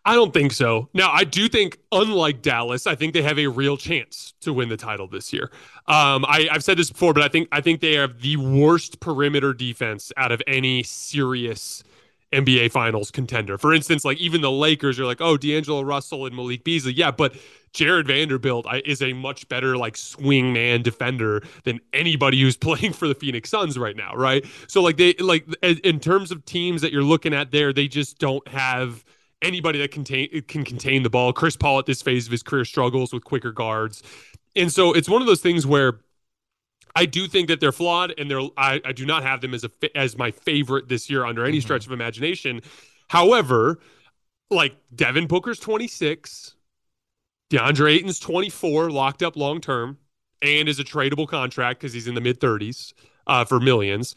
I don't think so. Now, I do think, unlike Dallas, I think they have a real chance to win the title this year. Um, I, have said this before, but I think I think they have the worst perimeter defense out of any serious NBA Finals contender. For instance, like even the Lakers are like, oh, D'Angelo Russell and Malik Beasley, yeah, but Jared Vanderbilt is a much better like swing man defender than anybody who's playing for the Phoenix Suns right now, right? So like they like in terms of teams that you're looking at there, they just don't have anybody that contain can contain the ball. Chris Paul at this phase of his career struggles with quicker guards, and so it's one of those things where I do think that they're flawed, and they're I, I do not have them as a as my favorite this year under any mm-hmm. stretch of imagination. However, like Devin Booker's twenty six, DeAndre Ayton's twenty four, locked up long term, and is a tradable contract because he's in the mid thirties uh, for millions.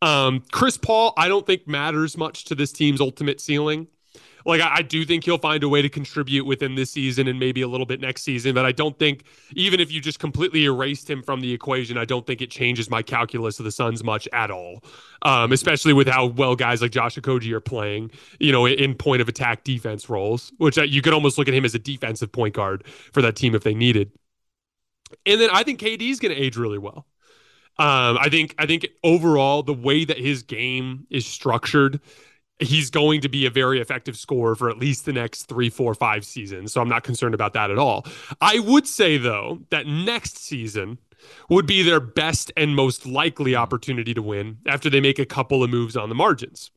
Um, Chris Paul, I don't think matters much to this team's ultimate ceiling. Like I, I, do think he'll find a way to contribute within this season and maybe a little bit next season. But I don't think even if you just completely erased him from the equation, I don't think it changes my calculus of the Suns much at all. Um, especially with how well guys like Josh Okogie are playing, you know, in point of attack defense roles, which uh, you could almost look at him as a defensive point guard for that team if they needed. And then I think KD is going to age really well. Um, I think I think overall the way that his game is structured he's going to be a very effective scorer for at least the next three, four, five seasons. So I'm not concerned about that at all. I would say, though, that next season would be their best and most likely opportunity to win after they make a couple of moves on the margins.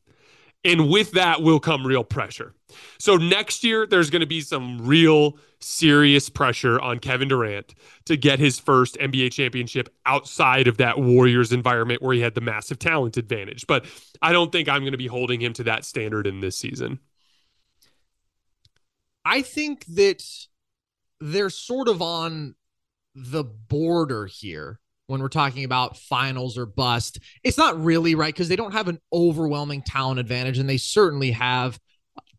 And with that will come real pressure. So next year, there's going to be some real serious pressure on Kevin Durant to get his first NBA championship outside of that Warriors environment where he had the massive talent advantage. But I don't think I'm going to be holding him to that standard in this season. I think that they're sort of on the border here when we're talking about finals or bust. It's not really right because they don't have an overwhelming talent advantage, and they certainly have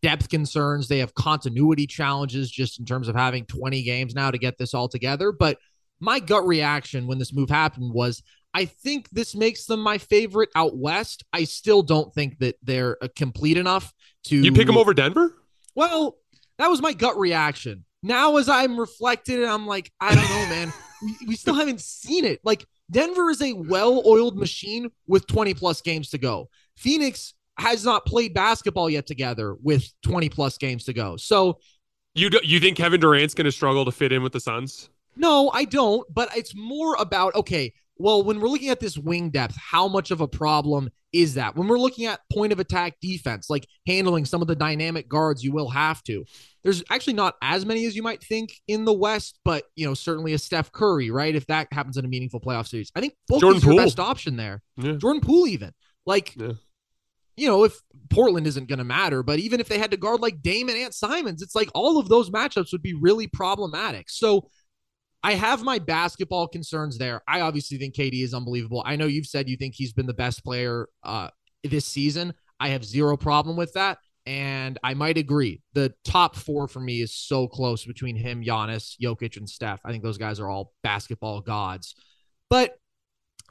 depth concerns. They have continuity challenges just in terms of having 20 games now to get this all together. But my gut reaction when this move happened was I think this makes them my favorite out west. I still don't think that they're uh, complete enough to. You pick them over Denver? Well, that was my gut reaction. Now, as I'm reflecting, I'm like, I don't know, man. We, we still haven't seen it. Like, Denver is a well oiled machine with 20 plus games to go. Phoenix has not played basketball yet together with 20 plus games to go. So you do, you think Kevin Durant's going to struggle to fit in with the Suns? No, I don't, but it's more about okay, well, when we're looking at this wing depth, how much of a problem is that? When we're looking at point of attack defense, like handling some of the dynamic guards, you will have to. There's actually not as many as you might think in the West, but you know, certainly a Steph Curry, right? If that happens in a meaningful playoff series, I think Book Jordan is your best option there. Yeah. Jordan Poole, even like yeah you know, if Portland isn't going to matter, but even if they had to guard like Damian Ant Simons, it's like all of those matchups would be really problematic. So I have my basketball concerns there. I obviously think KD is unbelievable. I know you've said you think he's been the best player uh, this season. I have zero problem with that. And I might agree. The top four for me is so close between him, Giannis, Jokic, and Steph. I think those guys are all basketball gods. But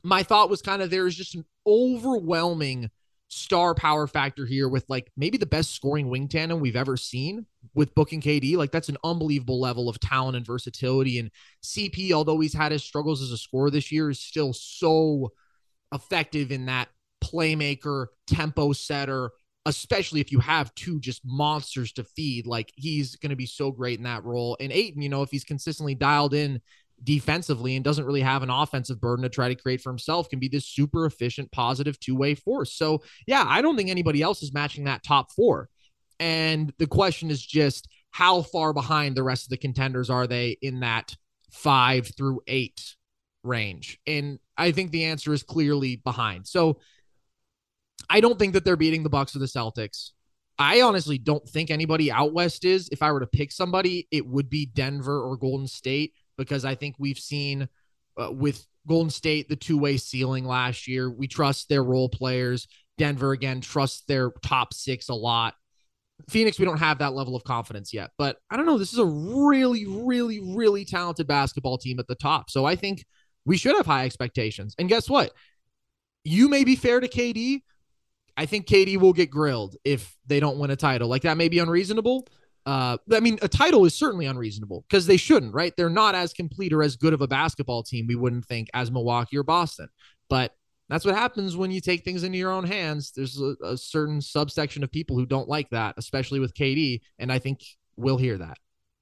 my thought was kind of there is just an overwhelming star power factor here with like maybe the best scoring wing tandem we've ever seen with booking KD. Like that's an unbelievable level of talent and versatility. And CP, although he's had his struggles as a scorer this year, is still so effective in that playmaker, tempo setter, especially if you have two just monsters to feed. Like he's going to be so great in that role. And Ayton, you know, if he's consistently dialed in defensively and doesn't really have an offensive burden to try to create for himself can be this super efficient, positive two way force. So, yeah, I don't think anybody else is matching that top four. And the question is just how far behind the rest of the contenders are they in that five through eight range? And I think the answer is clearly behind. So, I don't think that they're beating the Bucks or the Celtics. I honestly don't think anybody out west is. If I were to pick somebody, it would be Denver or Golden State because I think we've seen uh, with Golden State the two way ceiling last year. We trust their role players. Denver again trusts their top six a lot. Phoenix, we don't have that level of confidence yet, but I don't know. This is a really, really, really talented basketball team at the top. So I think we should have high expectations. And guess what? You may be fair to KD. I think KD will get grilled if they don't win a title. Like that may be unreasonable. Uh, I mean, a title is certainly unreasonable because they shouldn't, right? They're not as complete or as good of a basketball team, we wouldn't think, as Milwaukee or Boston. But that's what happens when you take things into your own hands. There's a, a certain subsection of people who don't like that, especially with KD. And I think we'll hear that.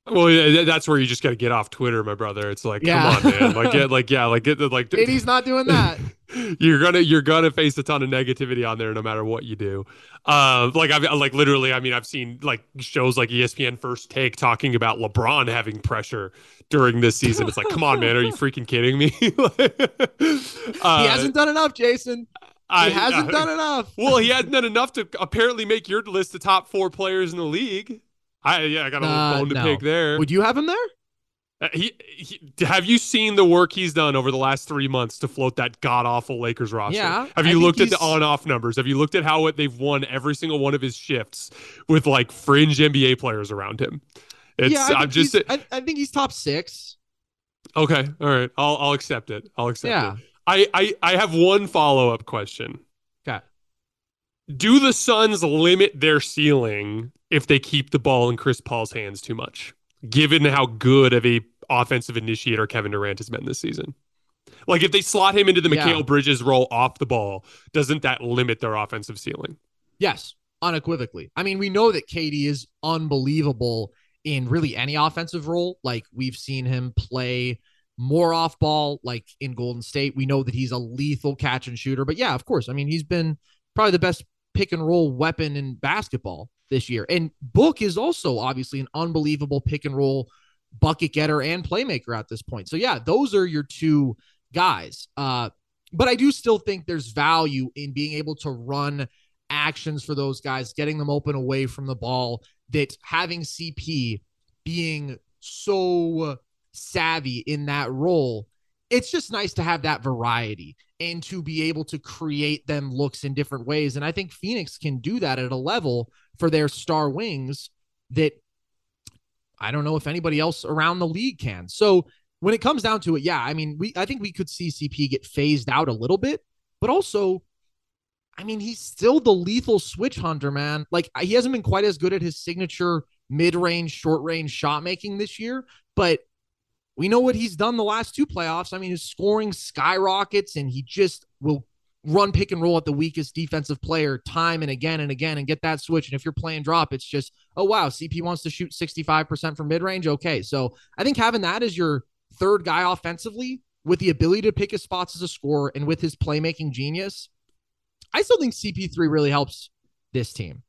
Well, yeah, that's where you just got to get off Twitter, my brother. It's like, yeah. come on, man. Like, get, like, yeah, like, get, like, he's not doing that. you're gonna, you're gonna face a ton of negativity on there, no matter what you do. Uh, like, I've, like, literally, I mean, I've seen like shows like ESPN First Take talking about LeBron having pressure during this season. It's like, come on, man, are you freaking kidding me? uh, he hasn't done enough, Jason. He hasn't uh, done enough. well, he hasn't done enough to apparently make your list the top four players in the league. I yeah, I got a little uh, bone to no. pick there. Would you have him there? Uh, he, he, have you seen the work he's done over the last three months to float that god awful Lakers roster? Yeah. Have you looked at the on off numbers? Have you looked at how they've won every single one of his shifts with like fringe NBA players around him? It's, yeah, I I'm just. I, I, think he's top six. Okay, all right, I'll I'll accept it. I'll accept yeah. it. I I I have one follow up question. Okay. Do the Suns limit their ceiling if they keep the ball in Chris Paul's hands too much? given how good of a offensive initiator Kevin Durant has been this season. Like if they slot him into the yeah. Bridges role off the ball, doesn't that limit their offensive ceiling? Yes, unequivocally. I mean, we know that KD is unbelievable in really any offensive role. Like we've seen him play more off ball, like in Golden State. We know that he's a lethal catch and shooter. But yeah, of course. I mean, he's been probably the best pick and roll weapon in basketball this year. And Book is also obviously an unbelievable pick and roll bucket getter and playmaker at this point. So yeah, those are your two guys. Uh, but I do still think there's value in being able to run actions for those guys, getting them open away from the ball. That having CP being so savvy in that role, it's just nice to have that variety and to be able to create them looks in different ways. And I think Phoenix can do that at a level for their star wings that I don't know if anybody else around the league can. So when it comes down to it, yeah, I mean, we I think we could see CP get phased out a little bit, but also I mean, he's still the lethal switch hunter, man. Like he hasn't been quite as good at his signature mid-range, short-range shot making this year, but we know what he's done the last two playoffs. I mean, his scoring skyrockets and he just will run pick and roll at the weakest defensive player time and again and again and get that switch. And if you're playing drop, it's just, oh, wow, CP wants to shoot 65% from mid range. Okay. So I think having that as your third guy offensively with the ability to pick his spots as a scorer and with his playmaking genius, I still think CP3 really helps this team.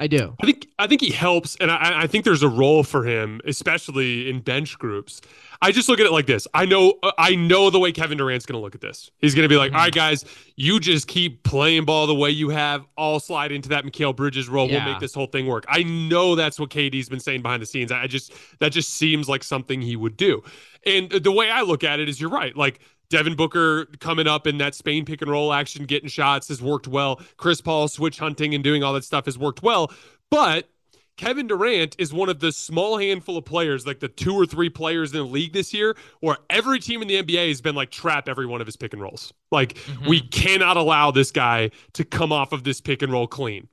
I do. I think I think he helps, and I, I think there's a role for him, especially in bench groups. I just look at it like this. I know I know the way Kevin Durant's going to look at this. He's going to be like, mm-hmm. "All right, guys, you just keep playing ball the way you have. I'll slide into that Mikal Bridges role. Yeah. We'll make this whole thing work." I know that's what KD's been saying behind the scenes. I just that just seems like something he would do. And the way I look at it is, you're right. Like Devin Booker coming up in that Spain pick and roll action, getting shots has worked well. Chris Paul switch hunting and doing all that stuff has worked well. But Kevin Durant is one of the small handful of players, like the two or three players in the league this year, where every team in the NBA has been like trap every one of his pick and rolls. Like mm-hmm. we cannot allow this guy to come off of this pick and roll clean.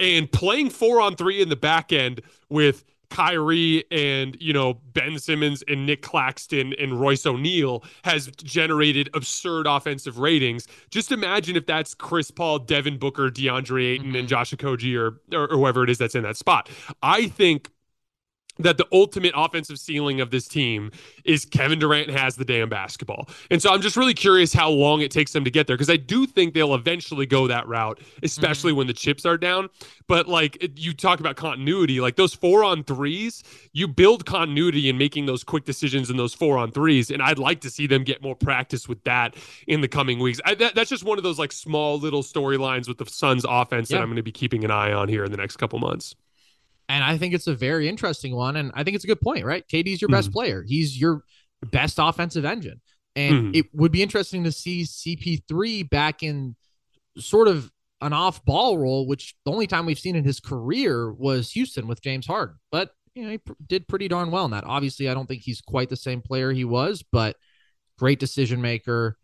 And playing four on three in the back end with Kyrie and you know Ben Simmons and Nick Claxton and Royce O'Neale has generated absurd offensive ratings. Just imagine if that's Chris Paul, Devin Booker, DeAndre Ayton, mm-hmm. and Josh Okogie or, or or whoever it is that's in that spot. I think that the ultimate offensive ceiling of this team is Kevin Durant has the damn basketball. And so I'm just really curious how long it takes them to get there because I do think they'll eventually go that route, especially mm-hmm. when the chips are down. But like you talk about continuity, like those four on threes, you build continuity in making those quick decisions in those four on threes. And I'd like to see them get more practice with that in the coming weeks. I, that, that's just one of those like small little storylines with the Suns offense yeah. that I'm going to be keeping an eye on here in the next couple months. And I think it's a very interesting one. And I think it's a good point, right? KD's your mm. best player. He's your best offensive engine. And mm. it would be interesting to see CP3 back in sort of an off ball role, which the only time we've seen in his career was Houston with James Harden. But, you know, he pr- did pretty darn well in that. Obviously, I don't think he's quite the same player he was, but great decision maker.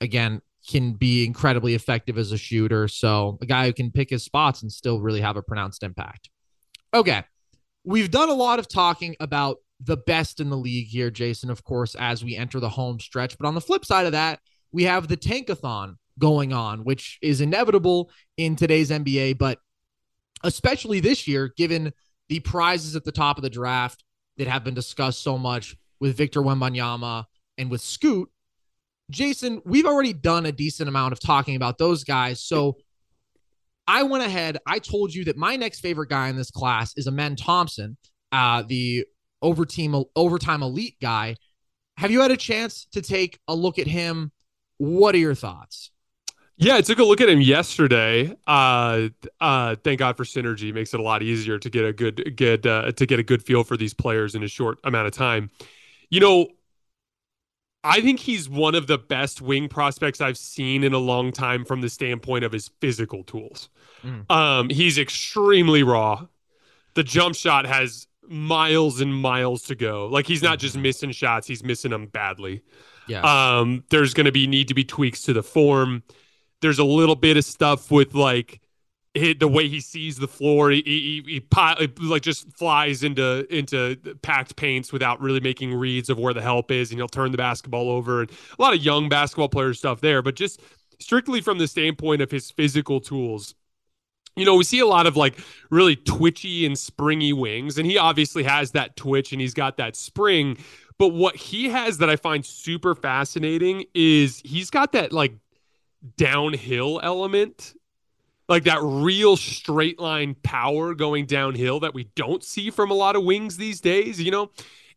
Again, can be incredibly effective as a shooter. So a guy who can pick his spots and still really have a pronounced impact. Okay. We've done a lot of talking about the best in the league here, Jason, of course, as we enter the home stretch. But on the flip side of that, we have the tankathon going on, which is inevitable in today's NBA, but especially this year, given the prizes at the top of the draft that have been discussed so much with Victor Wembanyama and with Scoot. Jason, we've already done a decent amount of talking about those guys. So I went ahead. I told you that my next favorite guy in this class is Amen Thompson, uh, the over team overtime elite guy. Have you had a chance to take a look at him? What are your thoughts? Yeah, I took a look at him yesterday. Uh, uh, thank God for synergy; makes it a lot easier to get a good get uh, to get a good feel for these players in a short amount of time. you know, I think he's one of the best wing prospects I've seen in a long time from the standpoint of his physical tools. Mm. Um, he's extremely raw. The jump shot has miles and miles to go. Like he's not just missing shots, he's missing them badly. Yeah. Um, there's going to be need to be tweaks to the form. There's a little bit of stuff with like the way he sees the floor. He, he, he, he, like just flies into into packed paints without really making reads of where the help is, and he'll turn the basketball over. And a lot of young basketball player stuff there, but just strictly from the standpoint of his physical tools. You know, we see a lot of like really twitchy and springy wings, and he obviously has that twitch and he's got that spring. But what he has that I find super fascinating is he's got that like downhill element like that real straight line power going downhill that we don't see from a lot of wings these days, you know?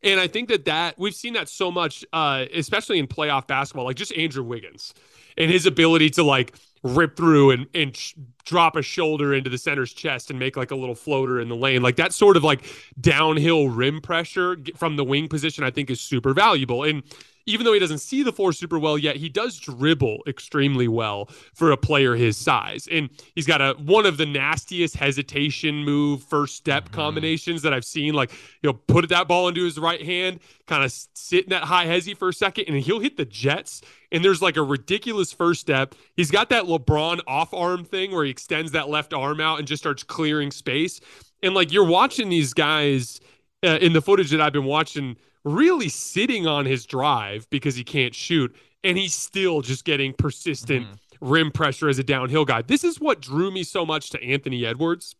And I think that that we've seen that so much, uh, especially in playoff basketball, like just Andrew Wiggins and his ability to like rip through and, and sh- drop a shoulder into the center's chest and make like a little floater in the lane. Like that sort of like downhill rim pressure from the wing position, I think is super valuable. And even though he doesn't see the floor super well yet, he does dribble extremely well for a player his size. And he's got a one of the nastiest hesitation move first step mm-hmm. combinations that I've seen. Like, you know, put that ball into his right hand, kind of sit in that high hezzy for a second, and he'll hit the jets. And there's like a ridiculous first step. He's got that LeBron off arm thing where he extends that left arm out and just starts clearing space. And like you're watching these guys uh, in the footage that I've been watching really sitting on his drive because he can't shoot, and he's still just getting persistent mm-hmm. rim pressure as a downhill guy. This is what drew me so much to Anthony Edwards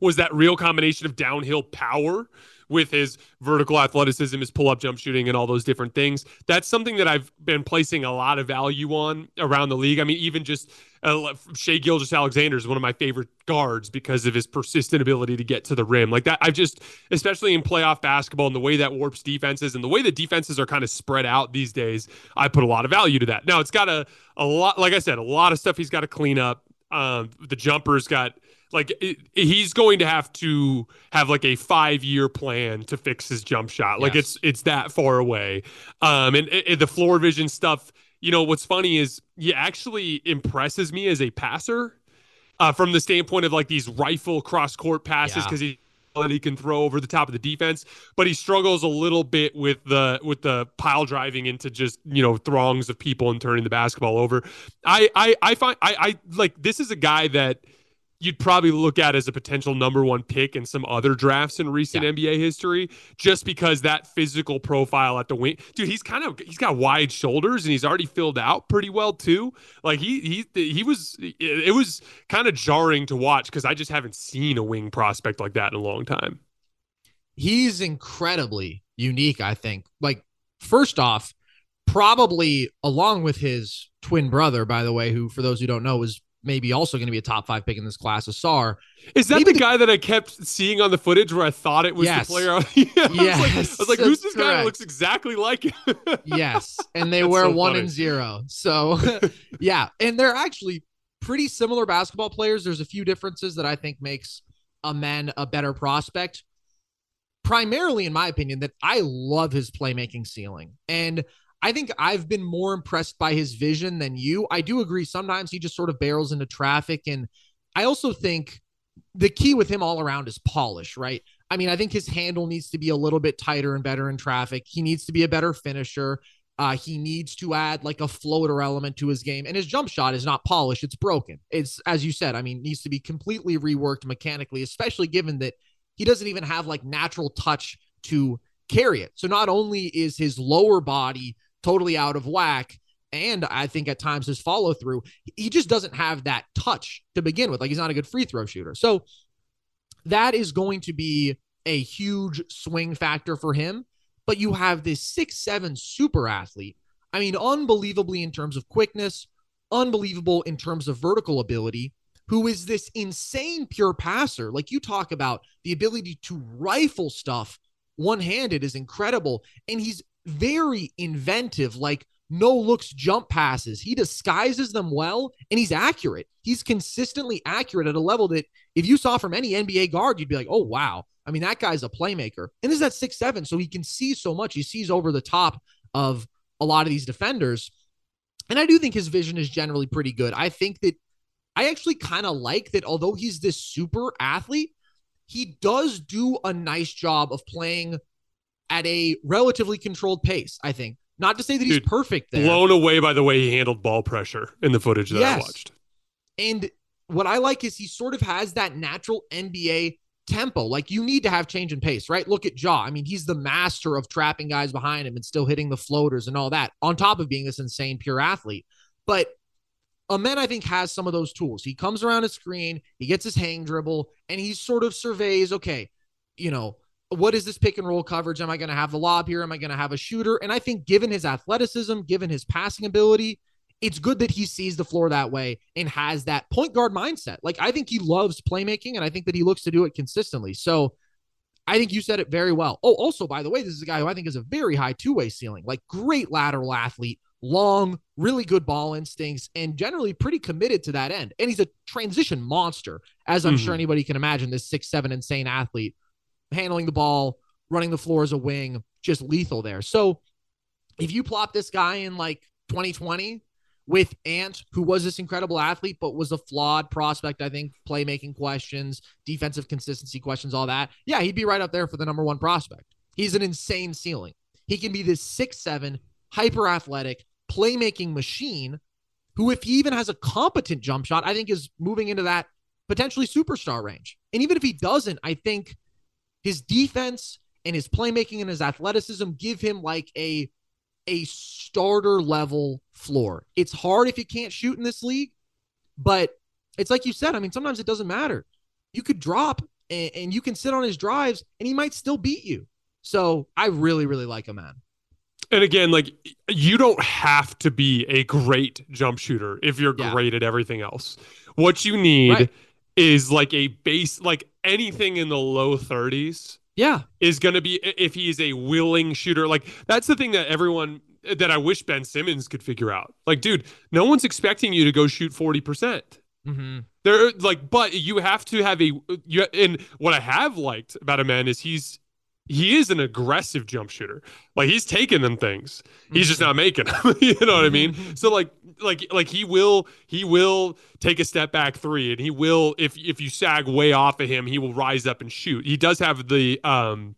was that real combination of downhill power with his vertical athleticism, his pull up jump shooting, and all those different things. That's something that I've been placing a lot of value on around the league. I mean, even just uh, Shai Gilgeous-Alexander is one of my favorite guards because of his persistent ability to get to the rim. Like that, I've just, especially in playoff basketball and the way that warps defenses and the way that defenses are kind of spread out these days, I put a lot of value to that. Now, it's got a, a lot, like I said, a lot of stuff he's got to clean up. Um, the jumper's got, like it, he's going to have to have like a five year plan to fix his jump shot. Like yes. it's it's that far away. Um, and, and the floor vision stuff you know, what's funny is he actually impresses me as a passer uh, from the standpoint of like these rifle cross court passes because yeah. he that he can throw over the top of the defense, but he struggles a little bit with the with the pile driving into just you know throngs of people and turning the basketball over. I I I find I I like this is a guy that you'd probably look at as a potential number one pick in some other drafts in recent yeah. NBA history, just because that physical profile at the wing, dude, he's kind of he's got wide shoulders and he's already filled out pretty well too. Like he he he was it was kind of jarring to watch because I just haven't seen a wing prospect like that in a long time. He's incredibly unique, I think. Like first off, probably along with his twin brother, by the way, who for those who don't know was maybe also going to be a top five pick in this class, Ausar. Is that maybe the, guy that I kept seeing on the footage where I thought it was yes. the player? yeah, yes. I was like, I was like who's this correct. guy that looks exactly like him? yes. And they wear so one funny. and zero. So, yeah. And they're actually pretty similar basketball players. There's a few differences that I think makes Amen a better prospect. Primarily, in my opinion, that I love his playmaking ceiling. And I think I've been more impressed by his vision than you. I do agree. Sometimes he just sort of barrels into traffic. And I also think the key with him all around is polish, right? I mean, I think his handle needs to be a little bit tighter and better in traffic. He needs to be a better finisher. Uh, he needs to add like a floater element to his game. And his jump shot is not polished, it's broken. It's, as you said, I mean, needs to be completely reworked mechanically, especially given that he doesn't even have like natural touch to carry it. So not only is his lower body totally out of whack. And I think at times his follow through, he just doesn't have that touch to begin with. Like he's not a good free throw shooter. So that is going to be a huge swing factor for him. But you have this six seven super athlete. I mean, unbelievably in terms of quickness, unbelievable in terms of vertical ability, who is this insane pure passer. Like you talk about the ability to rifle stuff one handed is incredible. And he's very inventive, like no looks jump passes. He disguises them well and he's accurate. He's consistently accurate at a level that if you saw from any NBA guard, you'd be like, oh, wow. I mean, that guy's a playmaker. And is that six seven, so he can see so much. He sees over the top of a lot of these defenders. And I do think his vision is generally pretty good. I think that I actually kind of like that, although he's this super athlete, he does do a nice job of playing at a relatively controlled pace, I think. Not to say that he's Dude, perfect there. Blown away by the way he handled ball pressure in the footage that I watched. And what I like is he sort of has that natural NBA tempo. Like you need to have change in pace, right? Look at Ja. I mean, he's the master of trapping guys behind him and still hitting the floaters and all that, on top of being this insane pure athlete. But Amen, I think, has some of those tools. He comes around a screen, he gets his hang dribble, and he sort of surveys, okay, you know, what is this pick and roll coverage? Am I going to have the lob here? Am I going to have a shooter? And I think, given his athleticism, given his passing ability, it's good that he sees the floor that way and has that point guard mindset. Like, I think he loves playmaking, and I think that he looks to do it consistently. So, I think you said it very well. Oh, also, by the way, this is a guy who I think is a very high two way ceiling, like great lateral athlete, long, really good ball instincts, and generally pretty committed to that end. And he's a transition monster, as I'm Mhm. sure anybody can imagine. This six seven insane athlete handling the ball, running the floor as a wing, just lethal there. So if you plop this guy in like 2020 with Ant, who was this incredible athlete, but was a flawed prospect, I think, playmaking questions, defensive consistency questions, all that. Yeah, he'd be right up there for the number one prospect. He's an insane ceiling. He can be this six seven, hyper athletic, playmaking machine who, if he even has a competent jump shot, I think is moving into that potentially superstar range. And even if he doesn't, I think his defense and his playmaking and his athleticism give him like a a starter level floor. It's hard if you can't shoot in this league, but it's like you said. I mean, sometimes it doesn't matter. You could drop and, and you can sit on his drives, and he might still beat you. So I really, really like him, man. And again, like you don't have to be a great jump shooter if you're Yeah. great at everything else. What you need Right. Is like a base, like anything in the low 30s Yeah, is going to be if he is a willing shooter. Like that's the thing that everyone that I wish Ben Simmons could figure out. Like, dude, no one's expecting you to go shoot 40%. mm-hmm. There like but you have to have a you and what I have liked about Amen is he's he is an aggressive jump shooter. Like he's taking them things. He's just not making them. you know what I mean? So like like like he will he will take a step back three and he will if if you sag way off of him, he will rise up and shoot. He does have the um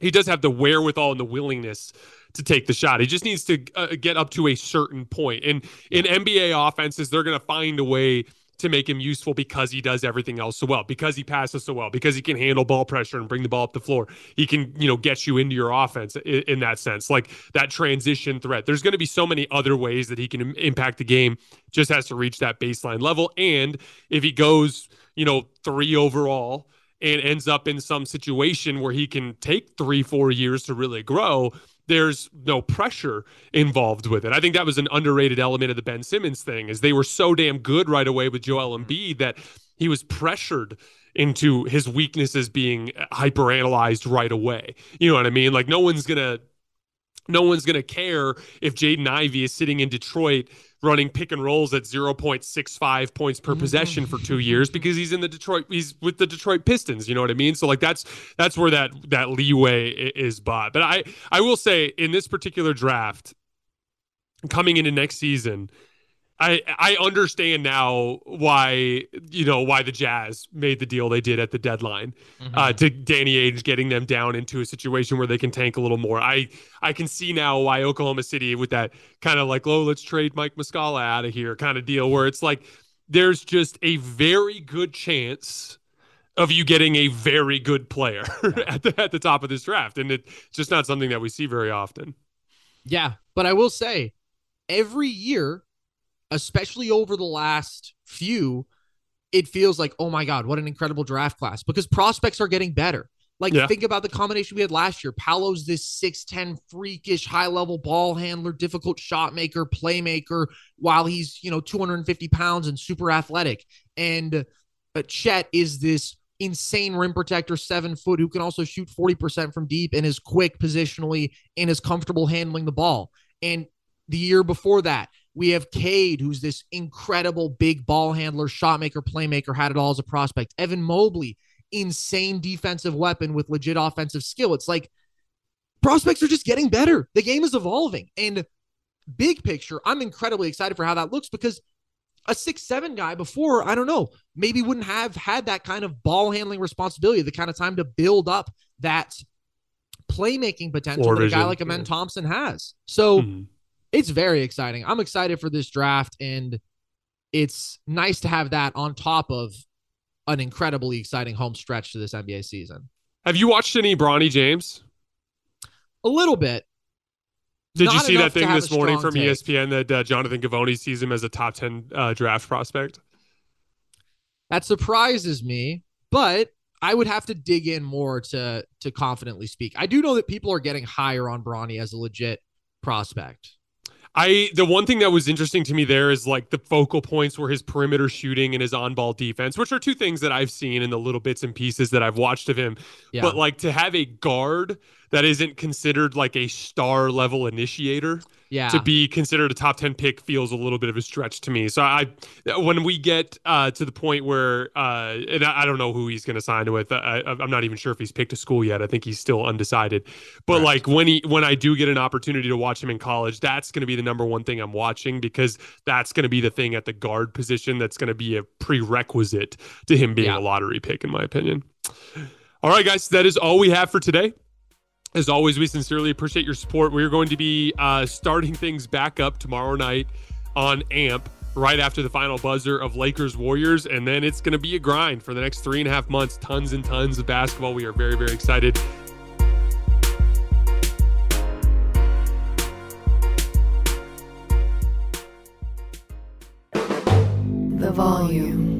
he does have the wherewithal and the willingness to take the shot. He just needs to uh, get up to a certain point. And in NBA offenses, they're going to find a way to make him useful because he does everything else so well, because he passes so well, because he can handle ball pressure and bring the ball up the floor. He can, you know, get you into your offense in, in that sense, like that transition threat. There's going to be so many other ways that he can im- impact the game. Just has to reach that baseline level. And if he goes, you know, three overall and ends up in some situation where he can take three, four years to really grow, there's no pressure involved with it. I think that was an underrated element of the Ben Simmons thing is they were so damn good right away with Joel mm-hmm. Embiid that he was pressured into his weaknesses being hyperanalyzed right away. You know what I mean? Like no one's gonna no one's gonna care if Jaden Ivey is sitting in Detroit running pick and rolls at 0.65 points per mm-hmm. possession for two years because he's in the Detroit he's with the Detroit Pistons. You know what I mean? So like that's that's where that that leeway is bought. But I I will say in this particular draft coming into next season. I I understand now why you know why the Jazz made the deal they did at the deadline uh, to Danny Ainge getting them down into a situation where they can tank a little more. I I can see now why Oklahoma City with that kind of like, oh, let's trade Mike Muscala out of here kind of deal, where it's like there's just a very good chance of you getting a very good player at the at the top of this draft, and it's just not something that we see very often. Yeah, but I will say every year, especially over the last few, it feels like, oh my God, what an incredible draft class because prospects are getting better. Like, Yeah. think about the combination we had last year. Paolo's this 6'10, freakish, high level ball handler, difficult shot maker, playmaker, while he's, you know, 250 pounds and super athletic. And uh, Chet is this insane rim protector, seven foot, who can also shoot 40% from deep and is quick positionally and is comfortable handling the ball. And the year before that, We have Cade, who's this incredible big ball handler, shot maker, playmaker, had it all as a prospect. Evan Mobley, insane defensive weapon with legit offensive skill. It's like prospects are just getting better. The game is evolving. And big picture, I'm incredibly excited for how that looks because a six seven guy before, I don't know, maybe wouldn't have had that kind of ball handling responsibility, the kind of time to build up that playmaking potential Floor that a guy like Amen yeah. Thompson has. So Mhm. It's very exciting. I'm excited for this draft, and it's nice to have that on top of an incredibly exciting home stretch to this NBA season. Have you watched any Bronny James? A little bit. Did you see that thing this morning from take. ESPN that uh, Jonathan Givony sees him as a top 10 uh, draft prospect? That surprises me, but I would have to dig in more to to confidently speak. I do know that people are getting higher on Bronny as a legit prospect. I the one thing that was interesting to me there is like the focal points were his perimeter shooting and his on-ball defense, which are two things that I've seen in the little bits and pieces that I've watched of him. Yeah. But like to have a guard that isn't considered like a star level initiator yeah. to be considered a top 10 pick feels a little bit of a stretch to me. So I when we get uh, to the point where uh, and I I don't know who he's going to sign with. I, I'm not even sure if he's picked a school yet. I think he's still undecided. But Correct. like when he when I do get an opportunity to watch him in college, that's going to be the number one thing I'm watching because that's going to be the thing at the guard position that's going to be a prerequisite to him being Yeah. a lottery pick in my opinion. All right, guys, that is all we have for today. As always, we sincerely appreciate your support. We're going to be uh, starting things back up tomorrow night on AMP right after the final buzzer of Lakers Warriors. And then it's going to be a grind for the next three and a half months. Tons and tons of basketball. We are very, very excited. The volume.